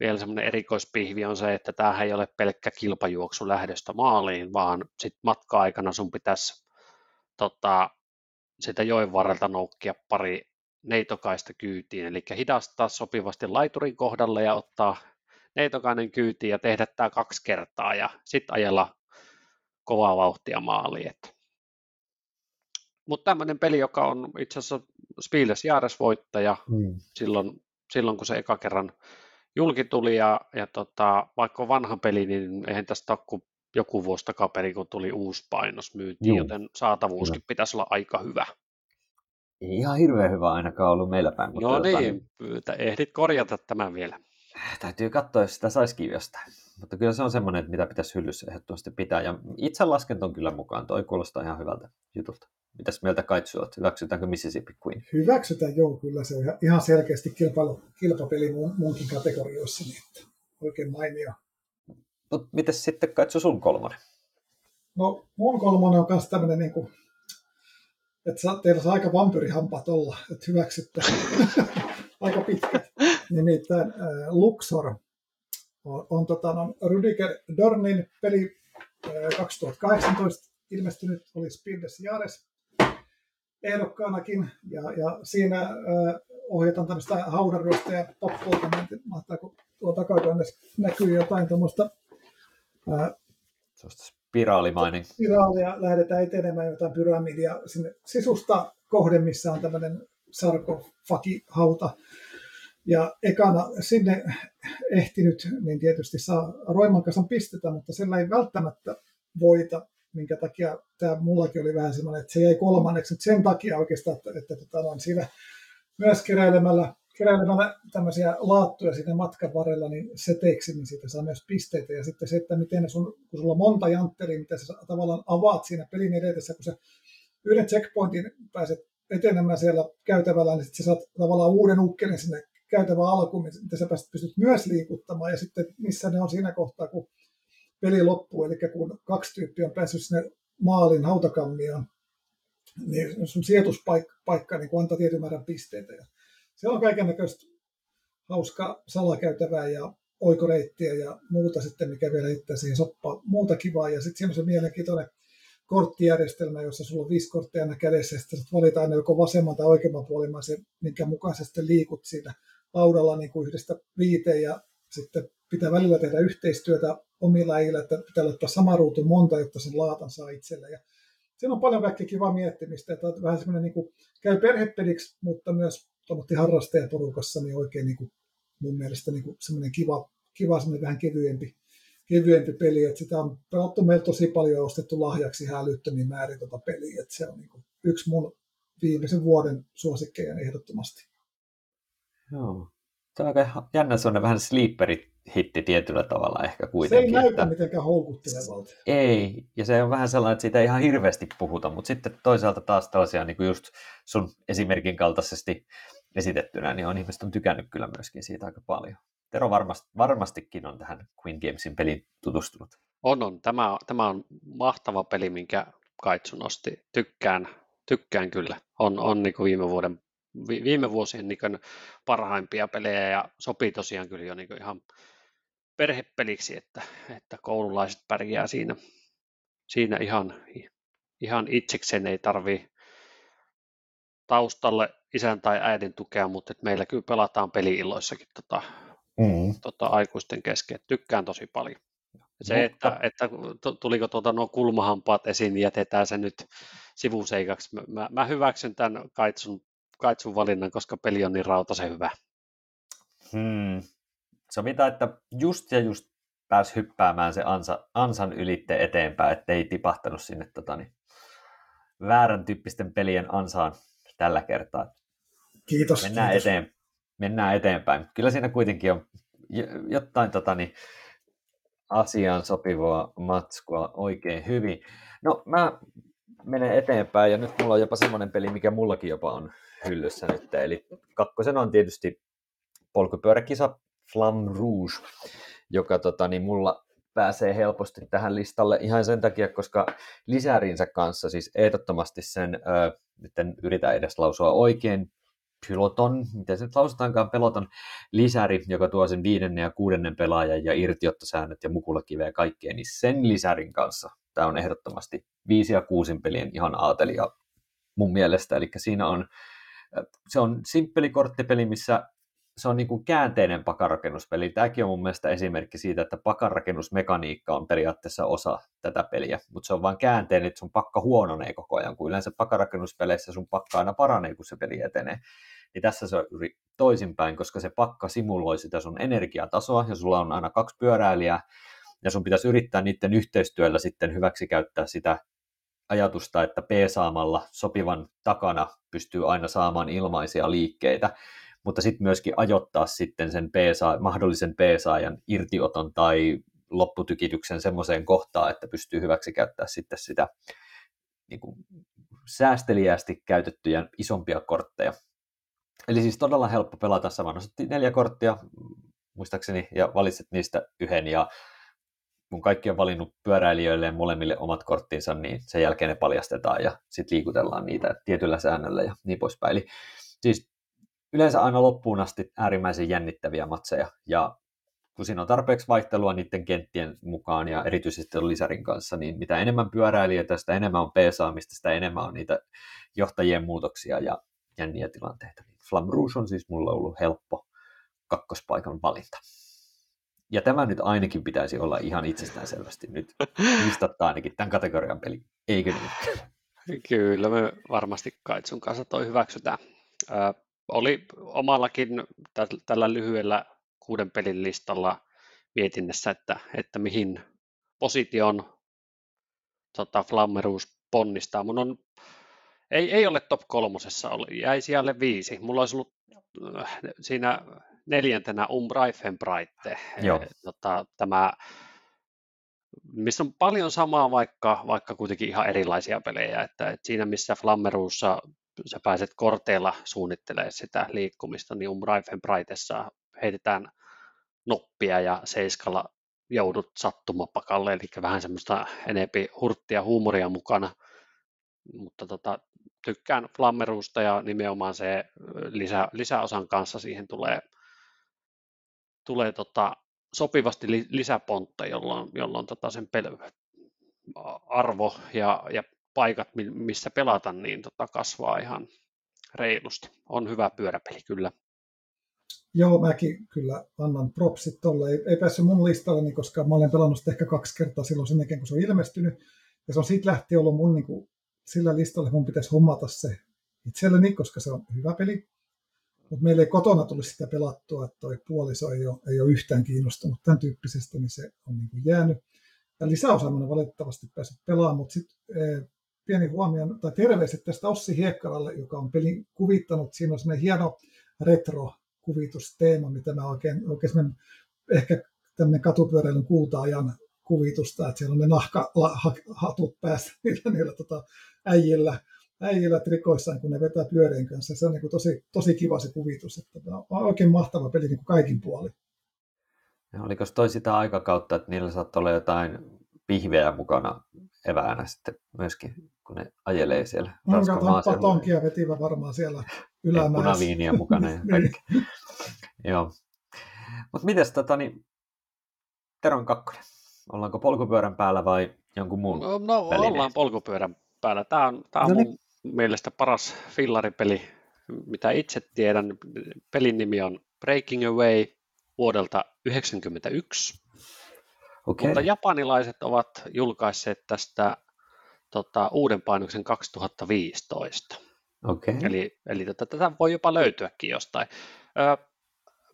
vielä semmoinen erikoispihvi on se, että tämähän ei ole pelkkä kilpajuoksu lähdöstä maaliin, vaan sitten matka-aikana sun pitäisi tota, sitä joen varrelta noukkia pari neitokaista kyytiin, eli hidastaa sopivasti laiturin kohdalle ja ottaa neitokainen kyytiin ja tehdä tämä kaksi kertaa ja sitten ajella kovaa vauhtia maaliin. Mutta tämmöinen peli, joka on itse asiassa Spieles Jaares voittaja mm. silloin, silloin, kun se eka kerran julki tuli ja, ja tota, vaikka on vanha peli, niin eihän tästä ole kuin joku vuosi takapeli, kun tuli uusi painos myyntiin, Juu. joten saatavuuskin Kyllä. pitäisi olla aika hyvä. Ei ihan hirveän hyvä ainakaan ollut meillä päin. Mutta no niin, niin, ehdit korjata tämän vielä. Täytyy katsoa, jos sitä saisikin jostain. Mutta kyllä se on semmoinen, mitä pitäisi hyllyssä ehdottomasti pitää. Ja itse lasken ton kyllä mukaan. Toi kuulostaa ihan hyvältä jutulta. Mitäs mieltä Kaitsu olet? Hyväksytäänkö Mississippi Queen? Hyväksytään, joo. Kyllä se on ihan selkeästi kilpailu, kilpapeli muunkin kategorioissa. Niin että oikein mainio. Mutta mitäs sitten Kaitsu sun kolmonen? No mun kolmonen on myös tämmöinen niin kuin, että teillä saa aika vampyrihampaat olla, että hyväksytte (laughs) aika pitkät. Nimittäin äh, Luxor on, on tota, no, Rudiger Dornin peli äh, 2018 ilmestynyt, oli Spildes Jares ehdokkaanakin, ja, ja siinä äh, ohjataan tämmöistä haudanryöstä ja poppuolta, mahtaako tuo takakannes näkyy jotain tuommoista äh, spiraalimainen. Spiraalia lähdetään etenemään jotain pyramidia sinne sisusta kohde, missä on tämmöinen sarkofagihauta. Ja ekana sinne ehtinyt, niin tietysti saa Roiman kanssa pistetä, mutta sillä ei välttämättä voita, minkä takia tämä mullakin oli vähän semmoinen, että se jäi kolmanneksi. Että sen takia oikeastaan, että, että, tota, on siinä myös keräilemällä keräilemällä tämmöisiä laattuja siinä matkan varrella, niin seteiksi, niin siitä saa myös pisteitä. Ja sitten se, että miten sun, kun sulla on monta jantteria, mitä sä tavallaan avaat siinä pelin edetessä, kun sä yhden checkpointin pääset etenemään siellä käytävällä, niin sitten sä saat tavallaan uuden ukkelin sinne käytävän alkuun, mitä sä pystyt myös liikuttamaan. Ja sitten missä ne on siinä kohtaa, kun peli loppuu, eli kun kaksi tyyppiä on päässyt sinne maalin hautakammioon, niin sun sijoituspaikka niin antaa tietyn määrän pisteitä. Ja siellä on kaiken näköistä hauska salakäytävää ja oikoreittiä ja muuta sitten, mikä vielä heittää siihen soppaan. Muuta kivaa ja sitten semmoisen mielenkiintoinen korttijärjestelmä, jossa sulla on viisi korttia aina kädessä ja sitten valitaan joko vasemman tai oikeamman puolimaisen, minkä mukaan sä sitten liikut siinä laudalla niin kuin yhdestä viiteen ja sitten pitää välillä tehdä yhteistyötä omilla lajilla, että pitää laittaa sama ruutu monta, jotta sen laatan saa itselle. Ja siinä on paljon kaikkea kivaa miettimistä, että vähän semmoinen niin käy perhepeliksi, mutta myös harrastajaporukassa niin oikein niin kuin, mun mielestä niin kuin semmoinen kiva, kiva semmoinen vähän kevyempi, kevyempi peli, että sitä on pelattu meillä tosi paljon ostettu lahjaksi ihan älyttömiin määrin tuota peliä, että se on niin kuin yksi mun viimeisen vuoden suosikkeja ehdottomasti. Joo. Tämä on aika jännä sellainen vähän sleeperi hitti tietyllä tavalla ehkä kuitenkin. Se ei näytä että... mitenkään houkuttelevalta. Ei, ja se on vähän sellainen, että siitä ei ihan hirveästi puhuta, mutta sitten toisaalta taas tällaisia niin kuin just sun esimerkin kaltaisesti esitettynä, niin on ihmiset on tykännyt kyllä myöskin siitä aika paljon. Tero varmasti, varmastikin on tähän Queen Gamesin peliin tutustunut. On, on. Tämä, tämä on mahtava peli, minkä Kaitsu nosti. Tykkään, tykkään kyllä. On, on niin kuin viime vuoden viime vuosien niin parhaimpia pelejä ja sopii tosiaan kyllä jo niin ihan perhepeliksi, että, että koululaiset pärjää siinä, siinä ihan, ihan itsekseen, ei tarvi taustalle isän tai äidin tukea, mutta että meillä kyllä pelataan peliilloissakin tota, mm. tota, aikuisten kesken. Tykkään tosi paljon. Se, että, että tuliko tuota nuo kulmahampaat esiin, niin jätetään se nyt sivuseikaksi. Mä, mä hyväksyn tämän Kaitsun, Kaitsun valinnan, koska peli on niin rautaisen hyvä. Hmm. Sovitaan, että just ja just pääsi hyppäämään se ansa, ansan ylitte eteenpäin, ettei tipahtanut sinne tota, niin, väärän tyyppisten pelien ansaan tällä kertaa. Kiitos. Mennään, kiitos. Eteen, mennään eteenpäin. Kyllä siinä kuitenkin on jotain tota, niin, asiaan sopivaa matskua oikein hyvin. No mä menen eteenpäin ja nyt mulla on jopa semmoinen peli, mikä mullakin jopa on hyllyssä nyt. Eli kakkosen on tietysti polkupyöräkisa Flam Rouge, joka tota, niin mulla pääsee helposti tähän listalle ihan sen takia, koska lisärinsä kanssa, siis ehdottomasti sen, ö, nyt en yritä edes lausua oikein, Pyloton, miten se nyt lausutaankaan, peloton lisäri, joka tuo sen viidennen ja kuudennen pelaajan ja irtiottosäännöt ja mukulakiveä ja niin sen lisärin kanssa tämä on ehdottomasti viisi ja kuusin pelien ihan aatelia mun mielestä, eli siinä on, se on simppeli korttipeli, missä se on niin kuin käänteinen pakarakennuspeli. Tämäkin on mun mielestä esimerkki siitä, että pakarakennusmekaniikka on periaatteessa osa tätä peliä, mutta se on vain käänteinen, että sun pakka huononee koko ajan, kun yleensä pakarakennuspeleissä sun pakka aina paranee, kun se peli etenee. niin tässä se on toisinpäin, koska se pakka simuloi sitä sun energiatasoa, ja sulla on aina kaksi pyöräilijää, ja sun pitäisi yrittää niiden yhteistyöllä sitten hyväksi käyttää sitä ajatusta, että P-saamalla sopivan takana pystyy aina saamaan ilmaisia liikkeitä, mutta sitten myöskin ajoittaa sitten sen P-saa, mahdollisen P-saajan irtioton tai lopputykityksen semmoiseen kohtaan, että pystyy hyväksi käyttää sitten sitä niin kuin, säästeliäästi käytettyjä isompia kortteja. Eli siis todella helppo pelata samana. neljä korttia, muistaakseni, ja valitset niistä yhden, ja kun kaikki on valinnut pyöräilijöille ja molemmille omat korttinsa, niin sen jälkeen ne paljastetaan ja sitten liikutellaan niitä tietyllä säännöllä ja niin poispäin. Eli siis yleensä aina loppuun asti äärimmäisen jännittäviä matseja, ja kun siinä on tarpeeksi vaihtelua niiden kenttien mukaan ja erityisesti lisärin kanssa, niin mitä enemmän pyöräilijöitä, sitä enemmän on peesaamista, sitä enemmän on niitä johtajien muutoksia ja jänniä tilanteita. Flam Rouge on siis mulla ollut helppo kakkospaikan valinta. Ja tämä nyt ainakin pitäisi olla ihan itsestäänselvästi nyt listattaa ainakin tämän kategorian peli, eikö niin? Kyllä, me varmasti Kaitsun kanssa toi hyväksytään. Ö, oli omallakin tällä lyhyellä kuuden pelin listalla mietinnässä, että, että mihin position tota, Flammeruus ponnistaa. Mun on, ei, ei ole top kolmosessa, oli, jäi siellä viisi. Mulla olisi ollut siinä neljäntenä Umbraifenbreite, tota, tämä, missä on paljon samaa, vaikka, vaikka kuitenkin ihan erilaisia pelejä. Että, että siinä, missä Flammeruussa sä pääset korteilla suunnittelemaan sitä liikkumista, niin Umbraifenbreitessa heitetään noppia ja seiskalla joudut sattumapakalle, eli vähän semmoista enempi hurttia huumoria mukana, mutta tota, tykkään flammeruusta ja nimenomaan se lisä, lisäosan kanssa siihen tulee, tulee tota, sopivasti li, lisäpontta, jolloin, jolloin tota sen pel- arvo ja, ja paikat, missä pelata, niin tota, kasvaa ihan reilusti. On hyvä pyöräpeli kyllä. Joo, mäkin kyllä annan propsit tolle. Ei, ei päässyt mun listalleni, koska mä olen pelannut sitä ehkä kaksi kertaa silloin sen jälkeen, kun se on ilmestynyt. Ja se on siitä lähtien ollut mun niin kuin, sillä listalla, mun pitäisi hommata se itselleni, koska se on hyvä peli. Mutta meillä ei kotona tulisi sitä pelattua, että toi puoliso ei ole, ei ole yhtään kiinnostunut tämän tyyppisestä, niin se on niin kuin jäänyt. Ja lisäosa on valitettavasti päässyt pelaamaan, mutta sitten e, pieni huomio, tai terveiset tästä Ossi Hiekkalalle, joka on pelin kuvittanut. Siinä on sellainen hieno retro kuvitusteema, mitä mä oikein, oikein ehkä tämmöinen katupyöräilyn kulta-ajan kuvitusta, että siellä on ne nahkahatut päässä (laughs) niillä, niillä tota, äijillä, äijillä trikoissaan, kun ne vetää pyörien kanssa. Se on niin kuin tosi, tosi kiva se kuvitus, että on oikein mahtava peli niin kuin kaikin puolin. Ja oliko toi sitä aikakautta, että niillä saattoi olla jotain pihveä mukana eväänä sitten myöskin, kun ne ajelee siellä Ranskan maaseudulla. Patonkia vetivä varmaan siellä ylämäessä. Punaviiniä mukana ja (laughs) kaikki. niin. Joo. Mutta mites tota, niin, Teron kakkonen? Ollaanko polkupyörän päällä vai jonkun muun No, no ollaan polkupyörän päällä. Tämä on, tämä on no niin. mun mielestä paras fillaripeli, mitä itse tiedän. Pelin nimi on Breaking Away vuodelta 1991. Okay. Mutta japanilaiset ovat julkaisseet tästä tota, uuden painoksen 2015. Okay. Eli, eli tätä, tätä voi jopa löytyäkin jostain. Uh,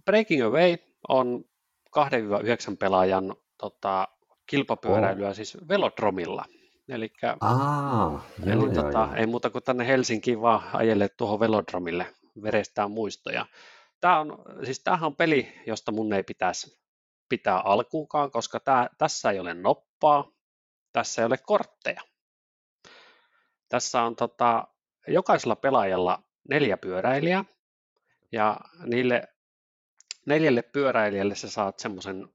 Breaking Away on 2-9 pelaajan tota, kilpapyöräilyä oh. siis velodromilla. Joo, eli joo, tota, joo. ei muuta kuin tänne Helsinkiin vaan ajelle tuohon velodromille verestään muistoja. Tämä on, siis tämähän on peli, josta mun ei pitäisi pitää alkuunkaan, koska tää, tässä ei ole noppaa, tässä ei ole kortteja. Tässä on tota, jokaisella pelaajalla neljä pyöräilijää, ja niille neljälle pyöräilijälle sä saat semmoisen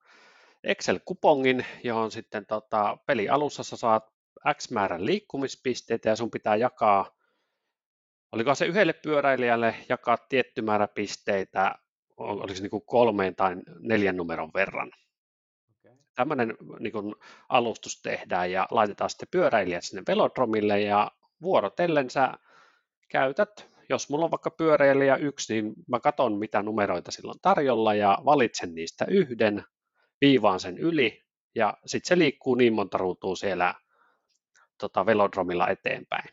Excel-kupongin, johon sitten tota, peli alussa sä saat X määrän liikkumispisteitä ja sun pitää jakaa, oliko se yhdelle pyöräilijälle jakaa tietty määrä pisteitä, oliko se niin kuin kolmeen tai neljän numeron verran. Okay. Tämmöinen niin kuin alustus tehdään ja laitetaan sitten pyöräilijät sinne velodromille ja vuorotellen sä käytät jos mulla on vaikka pyöräilijä yksi, niin mä katson mitä numeroita sillä on tarjolla ja valitsen niistä yhden, viivaan sen yli ja sitten se liikkuu niin monta ruutua siellä tota, velodromilla eteenpäin.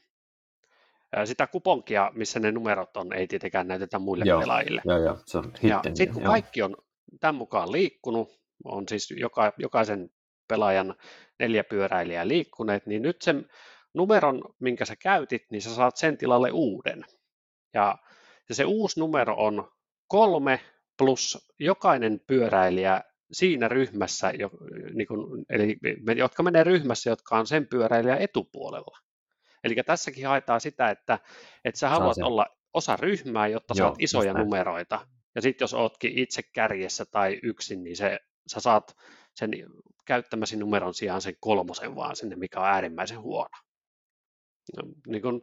sitä kuponkia, missä ne numerot on, ei tietenkään näytetä muille Joo, pelaajille. joo, joo, se on Ja hidden, sitten kun joo. kaikki on tämän mukaan liikkunut, on siis joka, jokaisen pelaajan neljä pyöräilijää liikkuneet, niin nyt sen numeron, minkä sä käytit, niin sä saat sen tilalle uuden. Ja ja se uusi numero on kolme plus jokainen pyöräilijä siinä ryhmässä, jo, niin kun, eli me- jotka menee ryhmässä, jotka on sen pyöräilijä etupuolella. Eli tässäkin haetaan sitä, että, että sä haluat sen. olla osa ryhmää, jotta Joo, saat isoja näin. numeroita. Ja sitten jos ootkin itse kärjessä tai yksin, niin se, sä saat sen käyttämäsi numeron sijaan sen kolmosen vaan sinne, mikä on äärimmäisen huono. No, niin kun,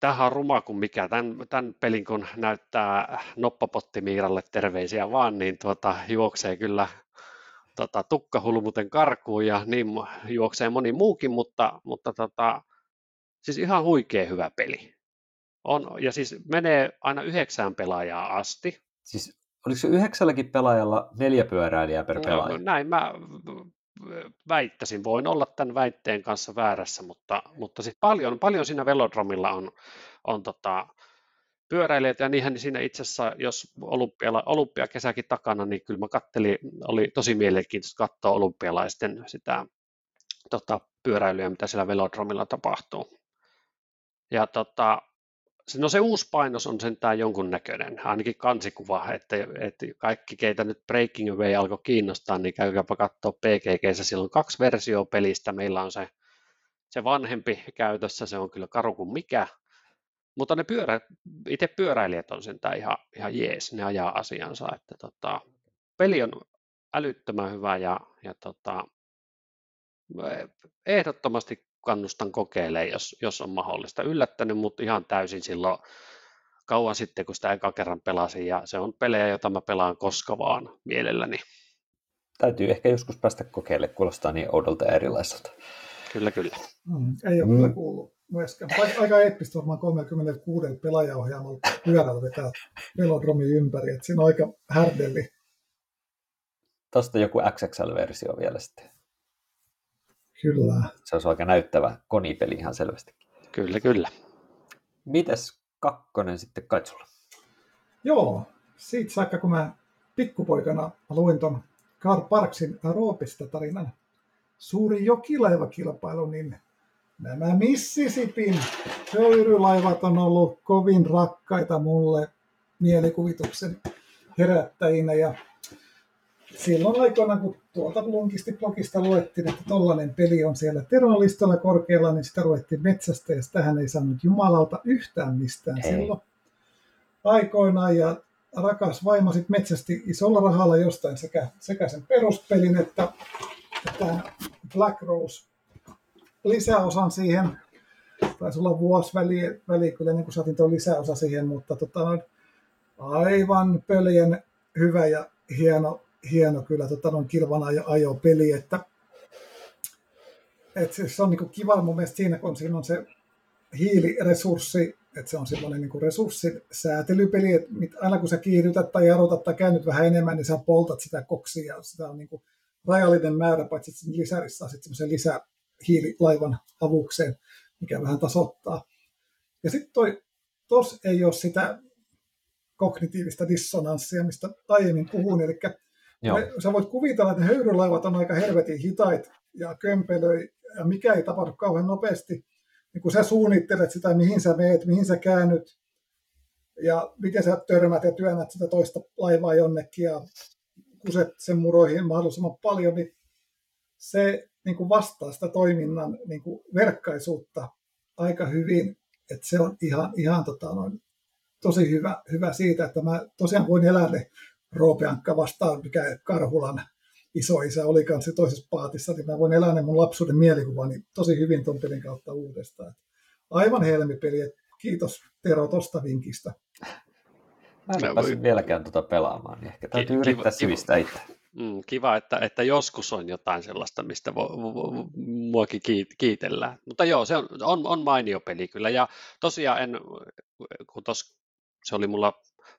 tämähän on ruma kuin mikä. Tämän, tämän pelin kun näyttää noppapotti Miiralle terveisiä vaan, niin tuota, juoksee kyllä tota, tukkahulmuten karkuun ja niin juoksee moni muukin, mutta, mutta tota, siis ihan huikea hyvä peli. On, ja siis menee aina yhdeksään pelaajaa asti. Siis oliko se yhdeksälläkin pelaajalla neljä pyöräilijää per No, pelaaja? Näin mä väittäisin. Voin olla tämän väitteen kanssa väärässä, mutta, mutta siis paljon, paljon siinä velodromilla on, on tota, pyöräilijät ja niinhän siinä itse asiassa, jos olympiala, olympiakesäkin takana, niin kyllä mä kattelin, oli tosi mielenkiintoista katsoa olympialaisten sitä tota, pyöräilyä, mitä siellä velodromilla tapahtuu. Ja tota, no se uusi painos on sentään jonkunnäköinen, ainakin kansikuva, että, että kaikki keitä nyt Breaking Away alkoi kiinnostaa, niin käykääpä katsoa PGGssä, siellä on kaksi versioa pelistä, meillä on se, se vanhempi käytössä, se on kyllä karu kuin mikä, mutta ne pyörä, itse pyöräilijät on sentään ihan, ihan jees, ne ajaa asiansa, että tota, peli on älyttömän hyvä ja, ja tota, ehdottomasti kannustan kokeilemaan, jos, jos on mahdollista. Yllättänyt mut ihan täysin silloin kauan sitten, kun sitä eka kerran pelasin, ja se on pelejä, joita mä pelaan koska vaan mielelläni. Täytyy ehkä joskus päästä kokeilemaan, kuulostaa niin oudolta ja erilaiselta. Kyllä, kyllä. Mm, ei ole Mm. kyllä kuullut myöskään. Aika, eeppistä varmaan 36 pelaajaohjaamalla pyörällä vetää velodromi ympäri. Et siinä on aika härdelli. Tuosta joku XXL-versio vielä sitten. Kyllä. Se olisi aika näyttävä konipeli ihan selvästi. Kyllä, kyllä. Mites kakkonen sitten Kaitsulla? Joo, siitä saakka kun mä pikkupoikana luin ton Carl Parksin Roopista tarinan suuri jokilaivakilpailu, niin nämä Mississippin höyrylaivat on ollut kovin rakkaita mulle mielikuvituksen herättäjinä ja silloin aikoina, kun tuolta Blunkisti blogista luettiin, että tollainen peli on siellä terroristalla korkealla, niin sitä ruvettiin metsästä ja sitähän ei saanut jumalauta yhtään mistään Ei. silloin aikoinaan ja rakas vaimo sit metsästi isolla rahalla jostain sekä, sekä sen peruspelin että, että Black Rose lisäosan siihen. Taisi olla vuosi väliä, väliä kyllä niin kuin saatiin tuo lisäosa siihen, mutta tota, aivan pöljen hyvä ja hieno, hieno kyllä tota, noin kilvan ajo, ajopeli, että et se, se on niin kiva mun mielestä siinä, kun siinä on se hiiliresurssi, että se on semmoinen niin resurssisäätelypeli, että aina kun sä kiihdytät tai jarrutat tai käännyt vähän enemmän, niin sä poltat sitä koksia ja sitä on niin kuin rajallinen määrä, paitsi että lisärissä saa sitten semmoisen lisähiililaivan avukseen, mikä vähän tasoittaa. Ja sitten toi, tos ei ole sitä kognitiivista dissonanssia, mistä aiemmin puhuin, eli Joo, me, sä voit kuvitella, että höyrylaivat on aika helvetin hitait ja kömpelöi, ja mikä ei tapahdu kauhean nopeasti. Niin kun sä suunnittelet sitä, mihin sä meet, mihin sä käännyt, ja miten sä törmät ja työnnät sitä toista laivaa jonnekin, ja kuset sen muroihin mahdollisimman paljon, niin se niin kuin vastaa sitä toiminnan niin kuin verkkaisuutta aika hyvin. Että se on ihan, ihan tota, noin, tosi hyvä, hyvä siitä, että mä tosiaan voin elää ne Roopeankka vastaan, mikä Karhulan isoisä oli kanssa toisessa paatissa, niin mä voin elää ne mun lapsuuden mielikuvani tosi hyvin ton pelin kautta uudestaan. Aivan helmipeli, kiitos Tero tosta vinkistä. mä en No, päässyt voi- vieläkään tuota pelaamaan, niin ehkä täytyy Ki- kiva- yrittää kiva. sivistää itse. Mm, kiva, että, että joskus on jotain sellaista, mistä vo, vo, vo, muakin kiit- kiitellään. Mutta joo, se on, on, on mainio peli kyllä. Ja tosiaan, en, kun tos, se oli mulla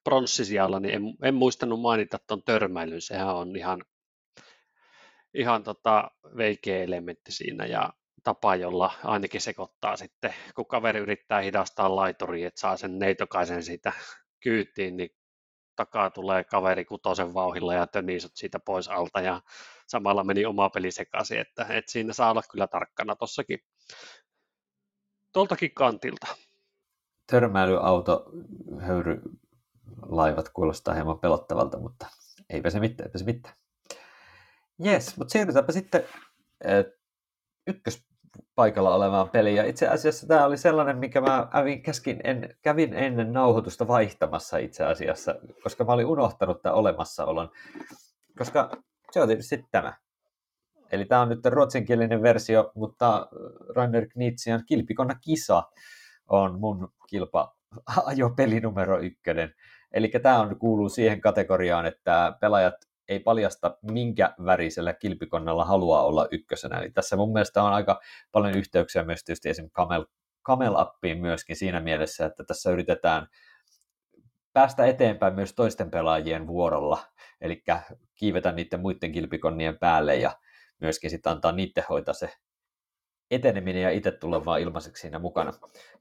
pronssisijalla, niin en, en muistanut mainita tuon törmäilyn. Sehän on ihan, ihan tota veikeä elementti siinä. Ja tapa, jolla ainakin sekoittaa sitten, kun kaveri yrittää hidastaa laituriin, että saa sen neitokaisen siitä kyytiin, niin takaa tulee kaveri kutosen vauhilla ja tönisot siitä pois alta ja samalla meni oma peli sekaisin, että, että siinä saa olla kyllä tarkkana tossakin tuoltakin kantilta. Törmäilyauto, höyry, laivat kuulostaa hieman pelottavalta, mutta eipä se mitään, eipä se mitään. Jes, mutta siirrytäänpä sitten ykköspaikalla olevaan peliin. Ja itse asiassa tämä oli sellainen, mikä mä kävin, käskin en, kävin ennen nauhoitusta vaihtamassa itse asiassa, koska mä olin unohtanut tämän olemassaolon. Koska se on tietysti tämä. Eli tämä on nyt ruotsinkielinen versio, mutta Rainer Knitsian Kilpikonna kisa on mun kilpa (laughs) ajopeli numero ykkönen. Eli tämä on, kuuluu siihen kategoriaan, että pelaajat ei paljasta, minkä värisellä kilpikonnalla haluaa olla ykkösenä. Eli tässä mun mielestä on aika paljon yhteyksiä myös tietysti esimerkiksi Camel, Camel Appiin myöskin siinä mielessä, että tässä yritetään päästä eteenpäin myös toisten pelaajien vuorolla, eli kiivetä niiden muiden kilpikonnien päälle ja myöskin sitten antaa niiden hoitaa se eteneminen ja itse tulla vaan ilmaiseksi siinä mukana.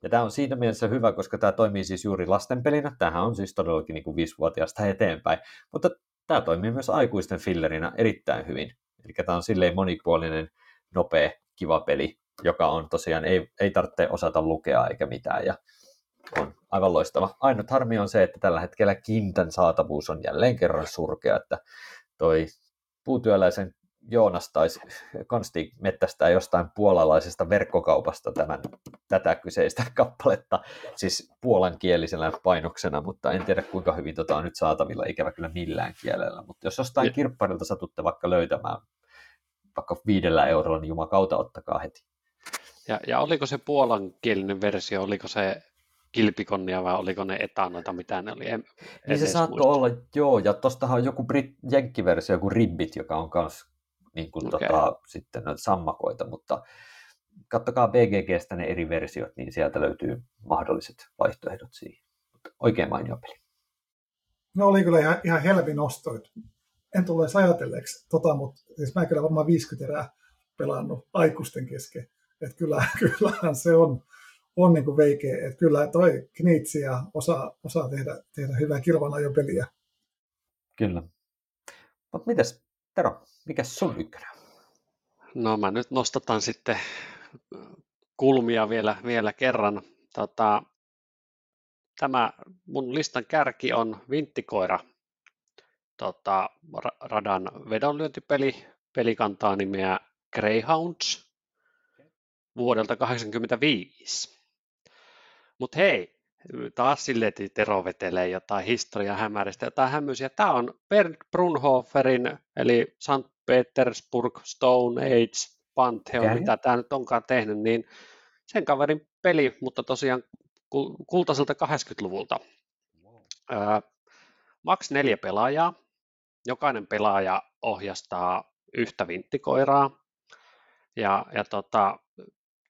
Ja tämä on siinä mielessä hyvä, koska tämä toimii siis juuri lastenpelinä. Tämähän on siis todellakin niin kuin viisivuotiaasta eteenpäin, mutta tämä toimii myös aikuisten fillerinä erittäin hyvin. Eli tämä on silleen monipuolinen, nopea, kiva peli, joka on tosiaan, ei, ei tarvitse osata lukea eikä mitään, ja on aivan loistava. Ainut harmi on se, että tällä hetkellä kintän saatavuus on jälleen kerran surkea, että toi puutyöläisen Joonas taisi (laughs) konsti mettästää jostain puolalaisesta verkkokaupasta tämän, tätä kyseistä (laughs) kappaletta, siis puolankielisellä painoksena, mutta en tiedä kuinka hyvin tota on nyt saatavilla, ikävä kyllä millään kielellä, mutta jos jostain kirpparilta satutte vaikka löytämään vaikka viidellä eurolla, niin jumakauta ottakaa heti. Ja, ja oliko se puolankielinen versio, oliko se kilpikonnia vai oliko ne etanoita, mitä ne oli? En, niin se saattoi olla, joo, ja tostahan on joku Brit- jenkkiversio, joku Ribbit, joka on myös niin kuin okay. tota, sitten sammakoita, mutta kattokaa BGGstä ne eri versiot, niin sieltä löytyy mahdolliset vaihtoehdot siihen. Mutta oikein mainio peli. No oli kyllä ihan, ihan helvi nosto. En tule edes ajatelleeksi, tota, mutta siis mä kyllä varmaan 50 erää pelannut aikuisten kesken. Että kyllä, (laughs) kyllähän se on, on niin kuin veikeä. Että kyllä toi Knitsi ja osaa, osaa tehdä, tehdä hyvää kilvanajopeliä. Kyllä. Mutta mitäs Tero, mikä sun ykkönen No mä nyt nostetaan sitten kulmia vielä, vielä kerran. Tota, tämä mun listan kärki on Vinttikoira, tota, radan vedonlyöntipeli. Peli kantaa nimeä Greyhounds vuodelta 1985. Mutta hei, taas silleen, että Tero vetelee jotain historiaa hämäristä, jotain hämmöisiä. Tämä on Bernd Brunhoferin, eli St. Petersburg, Stone Age, Pantheon, okay. mitä tämä nyt onkaan tehnyt, niin sen kaverin peli, mutta tosiaan kultaiselta 80-luvulta. Wow. max neljä pelaajaa. Jokainen pelaaja ohjastaa yhtä vinttikoiraa. Ja, ja tota,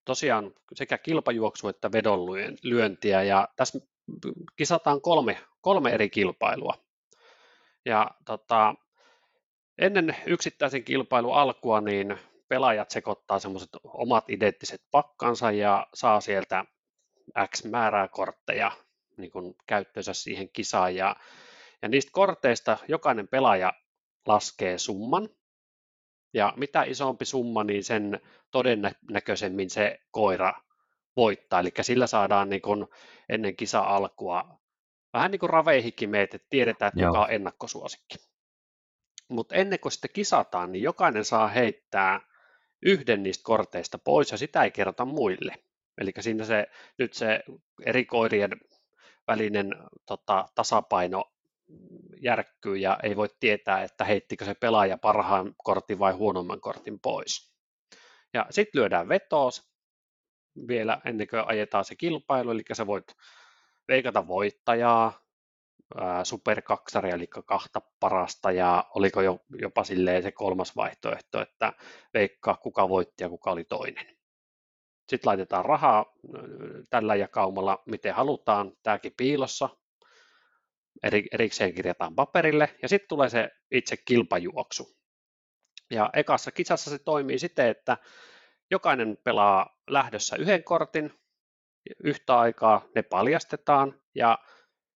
tosiaan sekä kilpajuoksu että vedonlyöntiä ja tässä kisataan kolme, kolme eri kilpailua. Ja tota, ennen yksittäisen kilpailun alkua niin pelaajat sekoittaa semmoiset omat identtiset pakkansa ja saa sieltä X määrää kortteja niin kuin käyttöönsä siihen kisaan. Ja, ja niistä korteista jokainen pelaaja laskee summan, ja mitä isompi summa, niin sen todennäköisemmin se koira voittaa. Eli sillä saadaan niin kuin ennen kisa alkua vähän niin kuin raveihinkin meet, että tiedetään, että kuka on ennakkosuosikki. Mutta ennen kuin sitten kisataan, niin jokainen saa heittää yhden niistä korteista pois ja sitä ei kerrota muille. Eli siinä se, nyt se eri koirien välinen tota, tasapaino järkkyy ja ei voi tietää, että heittikö se pelaaja parhaan kortin vai huonomman kortin pois. Ja sitten lyödään vetoos vielä ennen kuin ajetaan se kilpailu, eli sä voit veikata voittajaa, superkaksaria, eli kahta parasta, ja oliko jo, jopa silleen se kolmas vaihtoehto, että veikkaa kuka voitti ja kuka oli toinen. Sitten laitetaan rahaa tällä jakaumalla, miten halutaan, tämäkin piilossa, eri, erikseen kirjataan paperille, ja sitten tulee se itse kilpajuoksu. Ja ekassa kisassa se toimii siten, että jokainen pelaa lähdössä yhden kortin, yhtä aikaa ne paljastetaan ja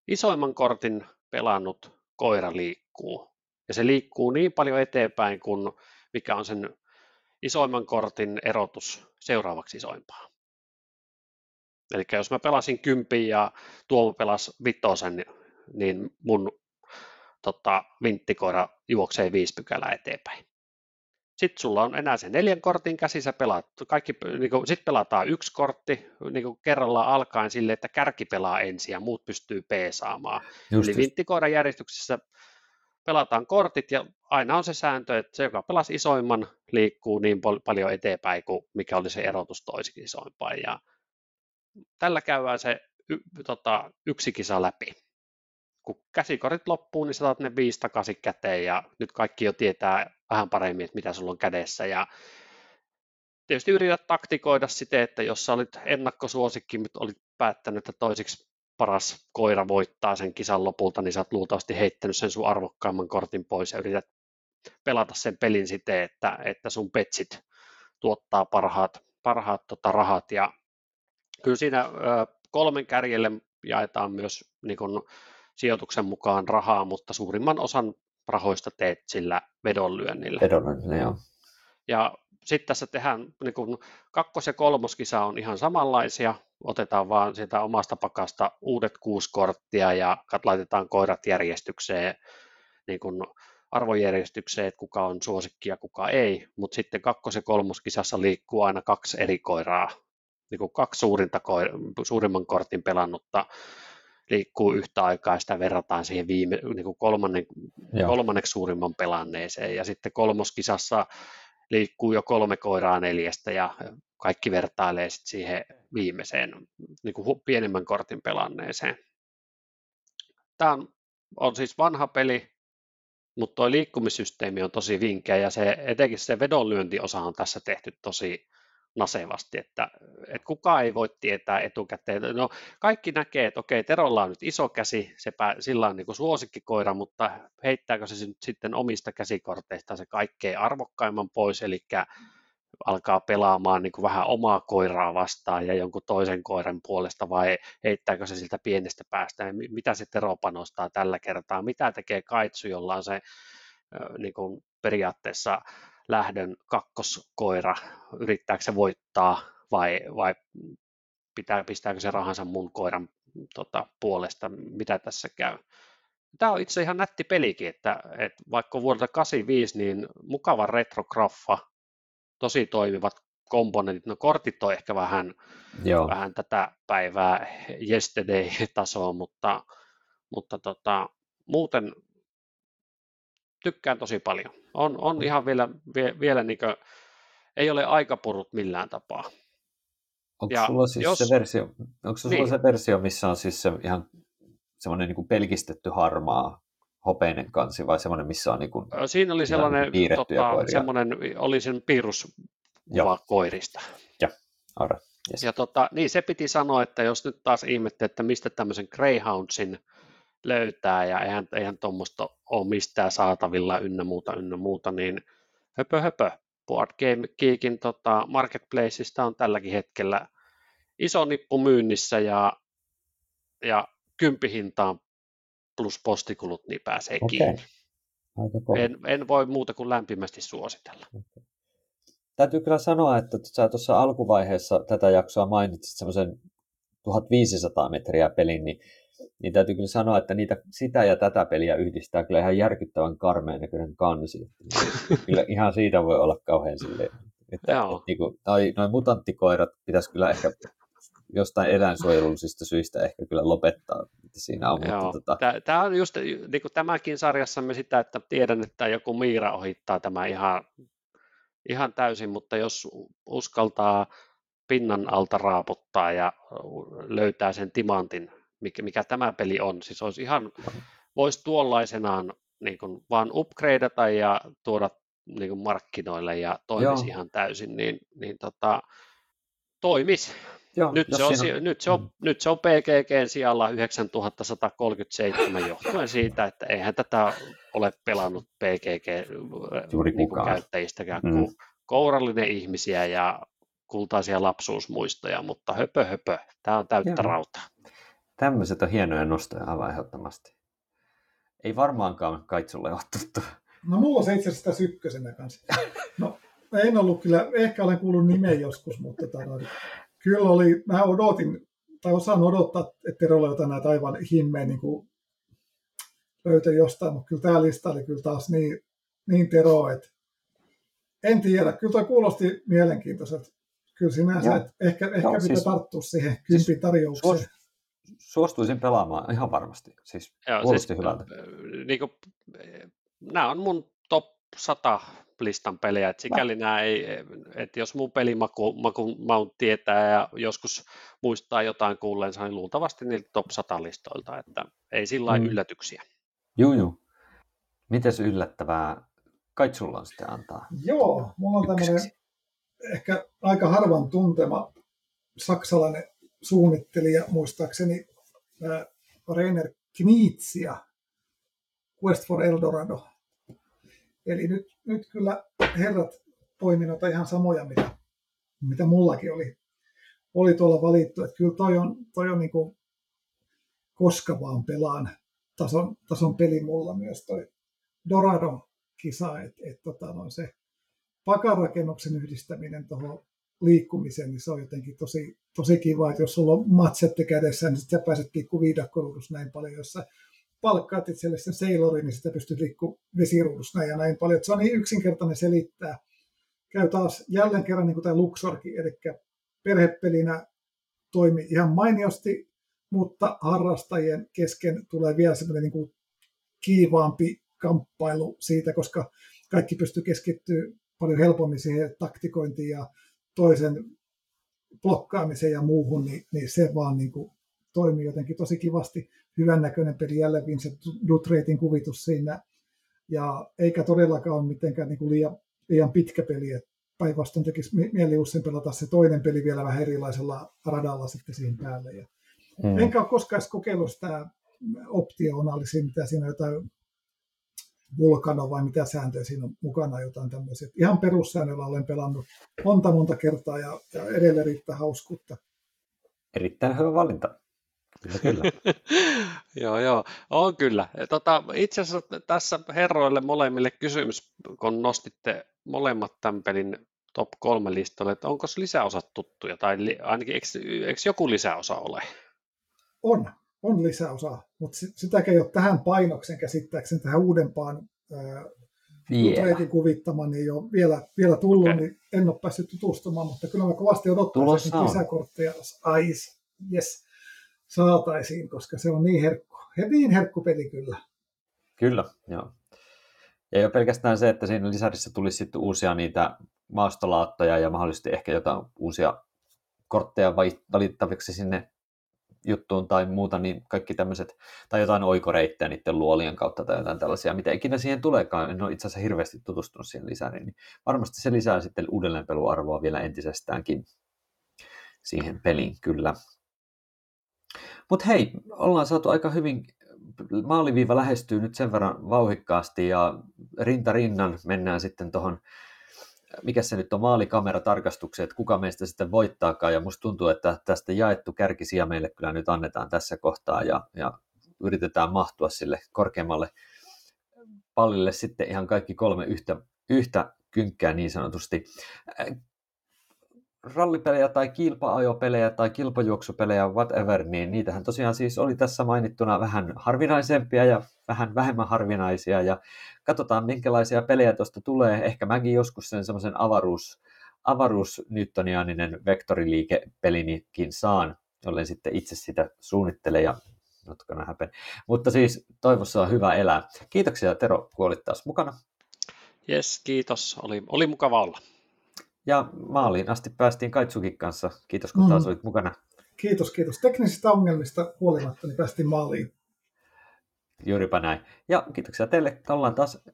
isoimman kortin pelannut koira liikkuu. Ja se liikkuu niin paljon eteenpäin, kuin mikä on sen isoimman kortin erotus seuraavaksi isoimpaa. Eli jos mä pelasin kympin ja Tuomo pelasi vitosen, niin mun tota, vinttikoira juoksee viisi pykälää eteenpäin. Sitten sulla on enää se neljän kortin käsi, sä pelaat, kaikki, niin kuin, sit pelataan yksi kortti niin kuin kerrallaan alkaen sille, että kärki pelaa ensin ja muut pystyy peesaamaan. Just Eli vinttikoiran järjestyksessä pelataan kortit ja aina on se sääntö, että se, joka pelasi isoimman, liikkuu niin pal- paljon eteenpäin kuin mikä oli se erotus toisikin isoimpaan. Ja tällä käydään se y- tota, yksi kisa läpi. Kun käsikorit loppuu, niin saat ne viisi takaisin käteen ja nyt kaikki jo tietää vähän paremmin, että mitä sulla on kädessä. Ja tietysti yrität taktikoida sitä, että jos sä olit ennakkosuosikki, mutta olit päättänyt, että toisiksi paras koira voittaa sen kisan lopulta, niin sä oot luultavasti heittänyt sen sun arvokkaamman kortin pois ja yrität pelata sen pelin siten, että, että sun petsit tuottaa parhaat, parhaat tota, rahat. Ja kyllä siinä ö, kolmen kärjelle jaetaan myös niin kun, sijoituksen mukaan rahaa, mutta suurimman osan rahoista teet sillä vedonlyönnillä. Vedonlyönnillä, joo. Ja sitten tässä tehdään, niin kun kakkos- ja kolmoskisa on ihan samanlaisia, otetaan vaan sitä omasta pakasta uudet kuusi korttia ja laitetaan koirat järjestykseen, niin kun arvojärjestykseen, että kuka on suosikki ja kuka ei, mutta sitten kakkos- ja kolmoskisassa liikkuu aina kaksi eri koiraa, niin kuin kaksi suurinta koir- suurimman kortin pelannutta liikkuu yhtä aikaa ja sitä verrataan siihen viime, niin kuin kolmannen, kolmanneksi suurimman pelanneeseen. Ja sitten kolmoskisassa liikkuu jo kolme koiraa neljästä ja kaikki vertailee sitten siihen viimeiseen niin kuin pienemmän kortin pelanneeseen. Tämä on, on siis vanha peli, mutta tuo liikkumissysteemi on tosi vinkeä ja se, etenkin se vedonlyöntiosa on tässä tehty tosi nasevasti, että, että kukaan ei voi tietää etukäteen. No, kaikki näkee, että okei, Terolla on nyt iso käsi, sepä, sillä on niin suosikkikoira, mutta heittääkö se nyt sitten omista käsikorteista se kaikkein arvokkaimman pois, eli alkaa pelaamaan niin vähän omaa koiraa vastaan ja jonkun toisen koiran puolesta vai heittääkö se siltä pienestä päästä? Ja mitä se Tero panostaa tällä kertaa, mitä tekee Kaitsu, jolla on se niin kuin periaatteessa lähdön kakkoskoira, yrittääkö se voittaa vai, vai pitää, pistääkö se rahansa mun koiran tota, puolesta, mitä tässä käy. Tämä on itse ihan nätti pelikin, että, että vaikka vuodelta 85, niin mukava retrograffa, tosi toimivat komponentit. No kortit on ehkä vähän, Joo. vähän tätä päivää yesterday-tasoa, mutta, mutta tota, muuten tykkään tosi paljon. On, on ihan vielä, vie, vielä niin kuin, ei ole aikapurut millään tapaa. Onko ja sulla siis jos, se versio, onko sulla niin. se versio, missä on siis se ihan semmoinen niin kuin pelkistetty harmaa hopeinen kansi vai semmoinen, missä on niin kuin, Siinä oli sellainen, niin tota, semmoinen, oli sen piiruskuva koirista. Ja, yes. ja tota, niin se piti sanoa, että jos nyt taas ihmettä, että mistä tämmöisen Greyhoundsin löytää ja eihän, eihän tuommoista ole mistään saatavilla ynnä muuta, ynnä muuta, niin höpö höpö. Board Game Geekin tota, marketplaceista on tälläkin hetkellä iso nippu myynnissä ja, ja kympihintaan plus postikulut, niin pääsee okay. kiinni. Aika en, en voi muuta kuin lämpimästi suositella. Okay. Täytyy kyllä sanoa, että sä tuossa alkuvaiheessa tätä jaksoa mainitsit semmoisen 1500 metriä pelin, niin niin täytyy kyllä sanoa, että niitä, sitä ja tätä peliä yhdistää kyllä ihan järkyttävän karmeen näköinen kansi. (laughs) kyllä ihan siitä voi olla kauhean silleen, että, että niin kuin, tai noin mutanttikoirat pitäisi kyllä ehkä jostain eläinsuojelullisista syistä ehkä kyllä lopettaa, siinä on. Joo. Mutta, tota... Tämä on just niin kuin tämäkin sarjassamme sitä, että tiedän, että joku Miira ohittaa tämä ihan, ihan täysin, mutta jos uskaltaa pinnan alta raaputtaa ja löytää sen timantin mikä, mikä tämä peli on. Siis olisi ihan, voisi tuollaisenaan niin kuin vaan upgradeata ja tuoda niin kuin markkinoille ja toimisi Joo. ihan täysin, niin, niin tota, toimis. Joo, nyt, se on, on, nyt, se on, mm. nyt se on PGG sijalla 9137 johtuen siitä, että eihän tätä ole pelannut PGG niin kuin käyttäjistäkään mm. kuin kourallinen ihmisiä ja kultaisia lapsuusmuistoja, mutta höpö höpö, tämä on täyttä Joo. rautaa. Tämmöiset on hienoja nostoja aivan ehdottomasti. Ei varmaankaan kaitsulle ole tuttu. No mulla on se itse asiassa ykkösenä kanssa. No en ollut kyllä, ehkä olen kuullut nimen joskus, mutta tota, kyllä oli, mä odotin, tai osaan odottaa, että Terolla jotain näitä aivan himmeen niin kuin löytää jostain, mutta kyllä tämä lista oli kyllä taas niin, niin Tero, että en tiedä, kyllä tuo kuulosti mielenkiintoiselta. Kyllä sinänsä, että ehkä, ehkä Joo, pitää siis, tarttua siihen kympin siis tarjoukseen. Suos, suostuisin pelaamaan ihan varmasti. Siis Joo, kuulosti siis, hyvältä. Niin kuin, nämä on mun top 100 listan pelejä, että sikäli nämä ei, että jos mun pelimaku maku, maun tietää ja joskus muistaa jotain kuulleensa, niin luultavasti niiltä top 100 listoilta, että ei sillä mm. yllätyksiä. Joo, joo. Mites yllättävää kai sulla on sitten antaa? Joo, mulla on tämmöinen ehkä aika harvan tuntema saksalainen suunnittelija, muistaakseni äh, Rainer Knizia, Quest for Eldorado. Eli nyt, nyt kyllä herrat poimivat ihan samoja, mitä, mitä mullakin oli, oli tuolla valittu. Että kyllä toi on, toi on niin koska vaan pelaan tason, tason peli mulla myös toi Dorado-kisa, että et, tota, no, se pakarakennuksen yhdistäminen tuohon liikkumiseen, niin se on jotenkin tosi, tosi kiva, että jos sulla on matsette kädessä, niin sitten sä pääset liikkumaan viidakkoruudussa näin paljon, jos sä palkkaat itselle sen Sailorin, niin sitä pystyy liikkumaan vesiruudussa näin ja näin paljon. Että se on niin yksinkertainen selittää. Käy taas jälleen kerran niin kuin tämä Luxorki, eli perhepelinä toimi ihan mainiosti, mutta harrastajien kesken tulee vielä semmoinen niin kuin kiivaampi kamppailu siitä, koska kaikki pystyy keskittyä paljon helpommin siihen taktikointiin ja toisen blokkaamiseen ja muuhun, niin, niin se vaan niin kuin toimii jotenkin tosi kivasti. Hyvännäköinen peli, jälleen Vincent Dutreitin kuvitus siinä, ja eikä todellakaan ole mitenkään niin kuin liian, liian pitkä peli, päinvastoin tekisi mieli usein pelata se toinen peli vielä vähän erilaisella radalla sitten siihen päälle. Ja mm. Enkä ole koskaan kokeillut sitä optionaalisia, mitä siinä on jotain Vulkano vai mitä sääntöjä siinä on mukana, jotain tämmöisiä. Ihan perussäännöllä olen pelannut monta monta kertaa ja, ja edelleen riittää hauskuutta. Erittäin hyvä valinta. Kyllä, kyllä. (laughs) joo, joo, on kyllä. Tota, itse asiassa tässä herroille molemmille kysymys, kun nostitte molemmat tämän pelin top kolme listalle, että onko lisäosat tuttuja, tai ainakin eikö, eikö joku lisäosa ole? On, on lisäosa, mutta sitäkään ei ole tähän painoksen käsittääkseni, tähän uudempaan yeah. kuvittamaan, niin ei ole vielä, vielä tullut, okay. niin en ole päässyt tutustumaan, mutta kyllä mä kovasti odottaisin, että lisäkortteja ais, yes, saataisiin, koska se on niin herkku, niin herkku peli kyllä. Kyllä, joo. Ja jo pelkästään se, että siinä lisärissä tulisi sitten uusia niitä maastolaattoja ja mahdollisesti ehkä jotain uusia kortteja valittaviksi sinne juttuun tai muuta, niin kaikki tämmöiset, tai jotain oikoreittejä niiden luolien kautta tai jotain tällaisia, mitä ikinä siihen tuleekaan, en ole itse asiassa hirveästi tutustunut siihen lisään, niin varmasti se lisää sitten uudelleenpeluarvoa vielä entisestäänkin siihen peliin kyllä. Mutta hei, ollaan saatu aika hyvin, maaliviiva lähestyy nyt sen verran vauhikkaasti ja rinta rinnan mennään sitten tuohon mikä se nyt on maalikameratarkastukset, että kuka meistä sitten voittaakaan, ja musta tuntuu, että tästä jaettu kärkisiä meille kyllä nyt annetaan tässä kohtaa, ja, ja yritetään mahtua sille korkeammalle pallille sitten ihan kaikki kolme yhtä, yhtä kynkkää niin sanotusti rallipelejä tai kilpa-ajopelejä tai kilpajuoksupelejä, whatever, niin niitähän tosiaan siis oli tässä mainittuna vähän harvinaisempia ja vähän vähemmän harvinaisia ja katsotaan minkälaisia pelejä tuosta tulee. Ehkä mäkin joskus sen semmoisen avaruus, avaruus newtonianinen vektoriliikepelinikin saan, jollen sitten itse sitä suunnittele ja notkana häpen. Mutta siis toivossa on hyvä elää. Kiitoksia Tero, kun olit taas mukana. Yes, kiitos. Oli, oli mukava olla. Ja maaliin asti päästiin Kaitsukin kanssa. Kiitos, kun mm. taas olit mukana. Kiitos, kiitos. Teknisistä ongelmista huolimatta niin päästiin maaliin. Juuripa näin. Ja kiitoksia teille. Ollaan taas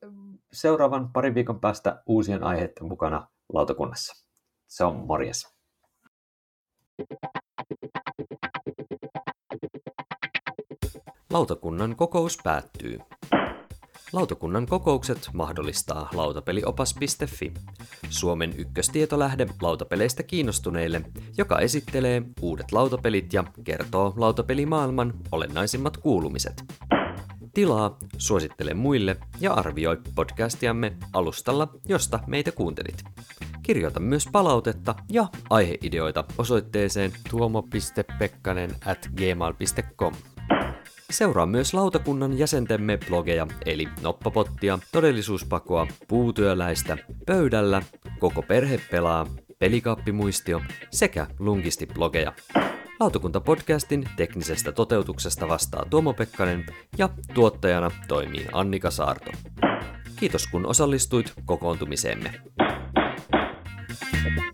seuraavan parin viikon päästä uusien aiheiden mukana lautakunnassa. Se on morjes. Lautakunnan kokous päättyy. Lautakunnan kokoukset mahdollistaa lautapeliopas.fi, Suomen ykköstietolähde lautapeleistä kiinnostuneille, joka esittelee uudet lautapelit ja kertoo lautapelimaailman olennaisimmat kuulumiset. Tilaa, suosittele muille ja arvioi podcastiamme alustalla, josta meitä kuuntelit. Kirjoita myös palautetta ja aiheideoita osoitteeseen tuomo.pekkanen at gmail.com. Seuraa myös lautakunnan jäsentemme blogeja, eli Noppapottia, Todellisuuspakoa, Puutyöläistä, Pöydällä, Koko perhe pelaa, Pelikaappimuistio sekä Lungisti-blogeja. Lautakunta-podcastin teknisestä toteutuksesta vastaa Tuomo Pekkanen ja tuottajana toimii Annika Saarto. Kiitos kun osallistuit kokoontumiseemme. thank you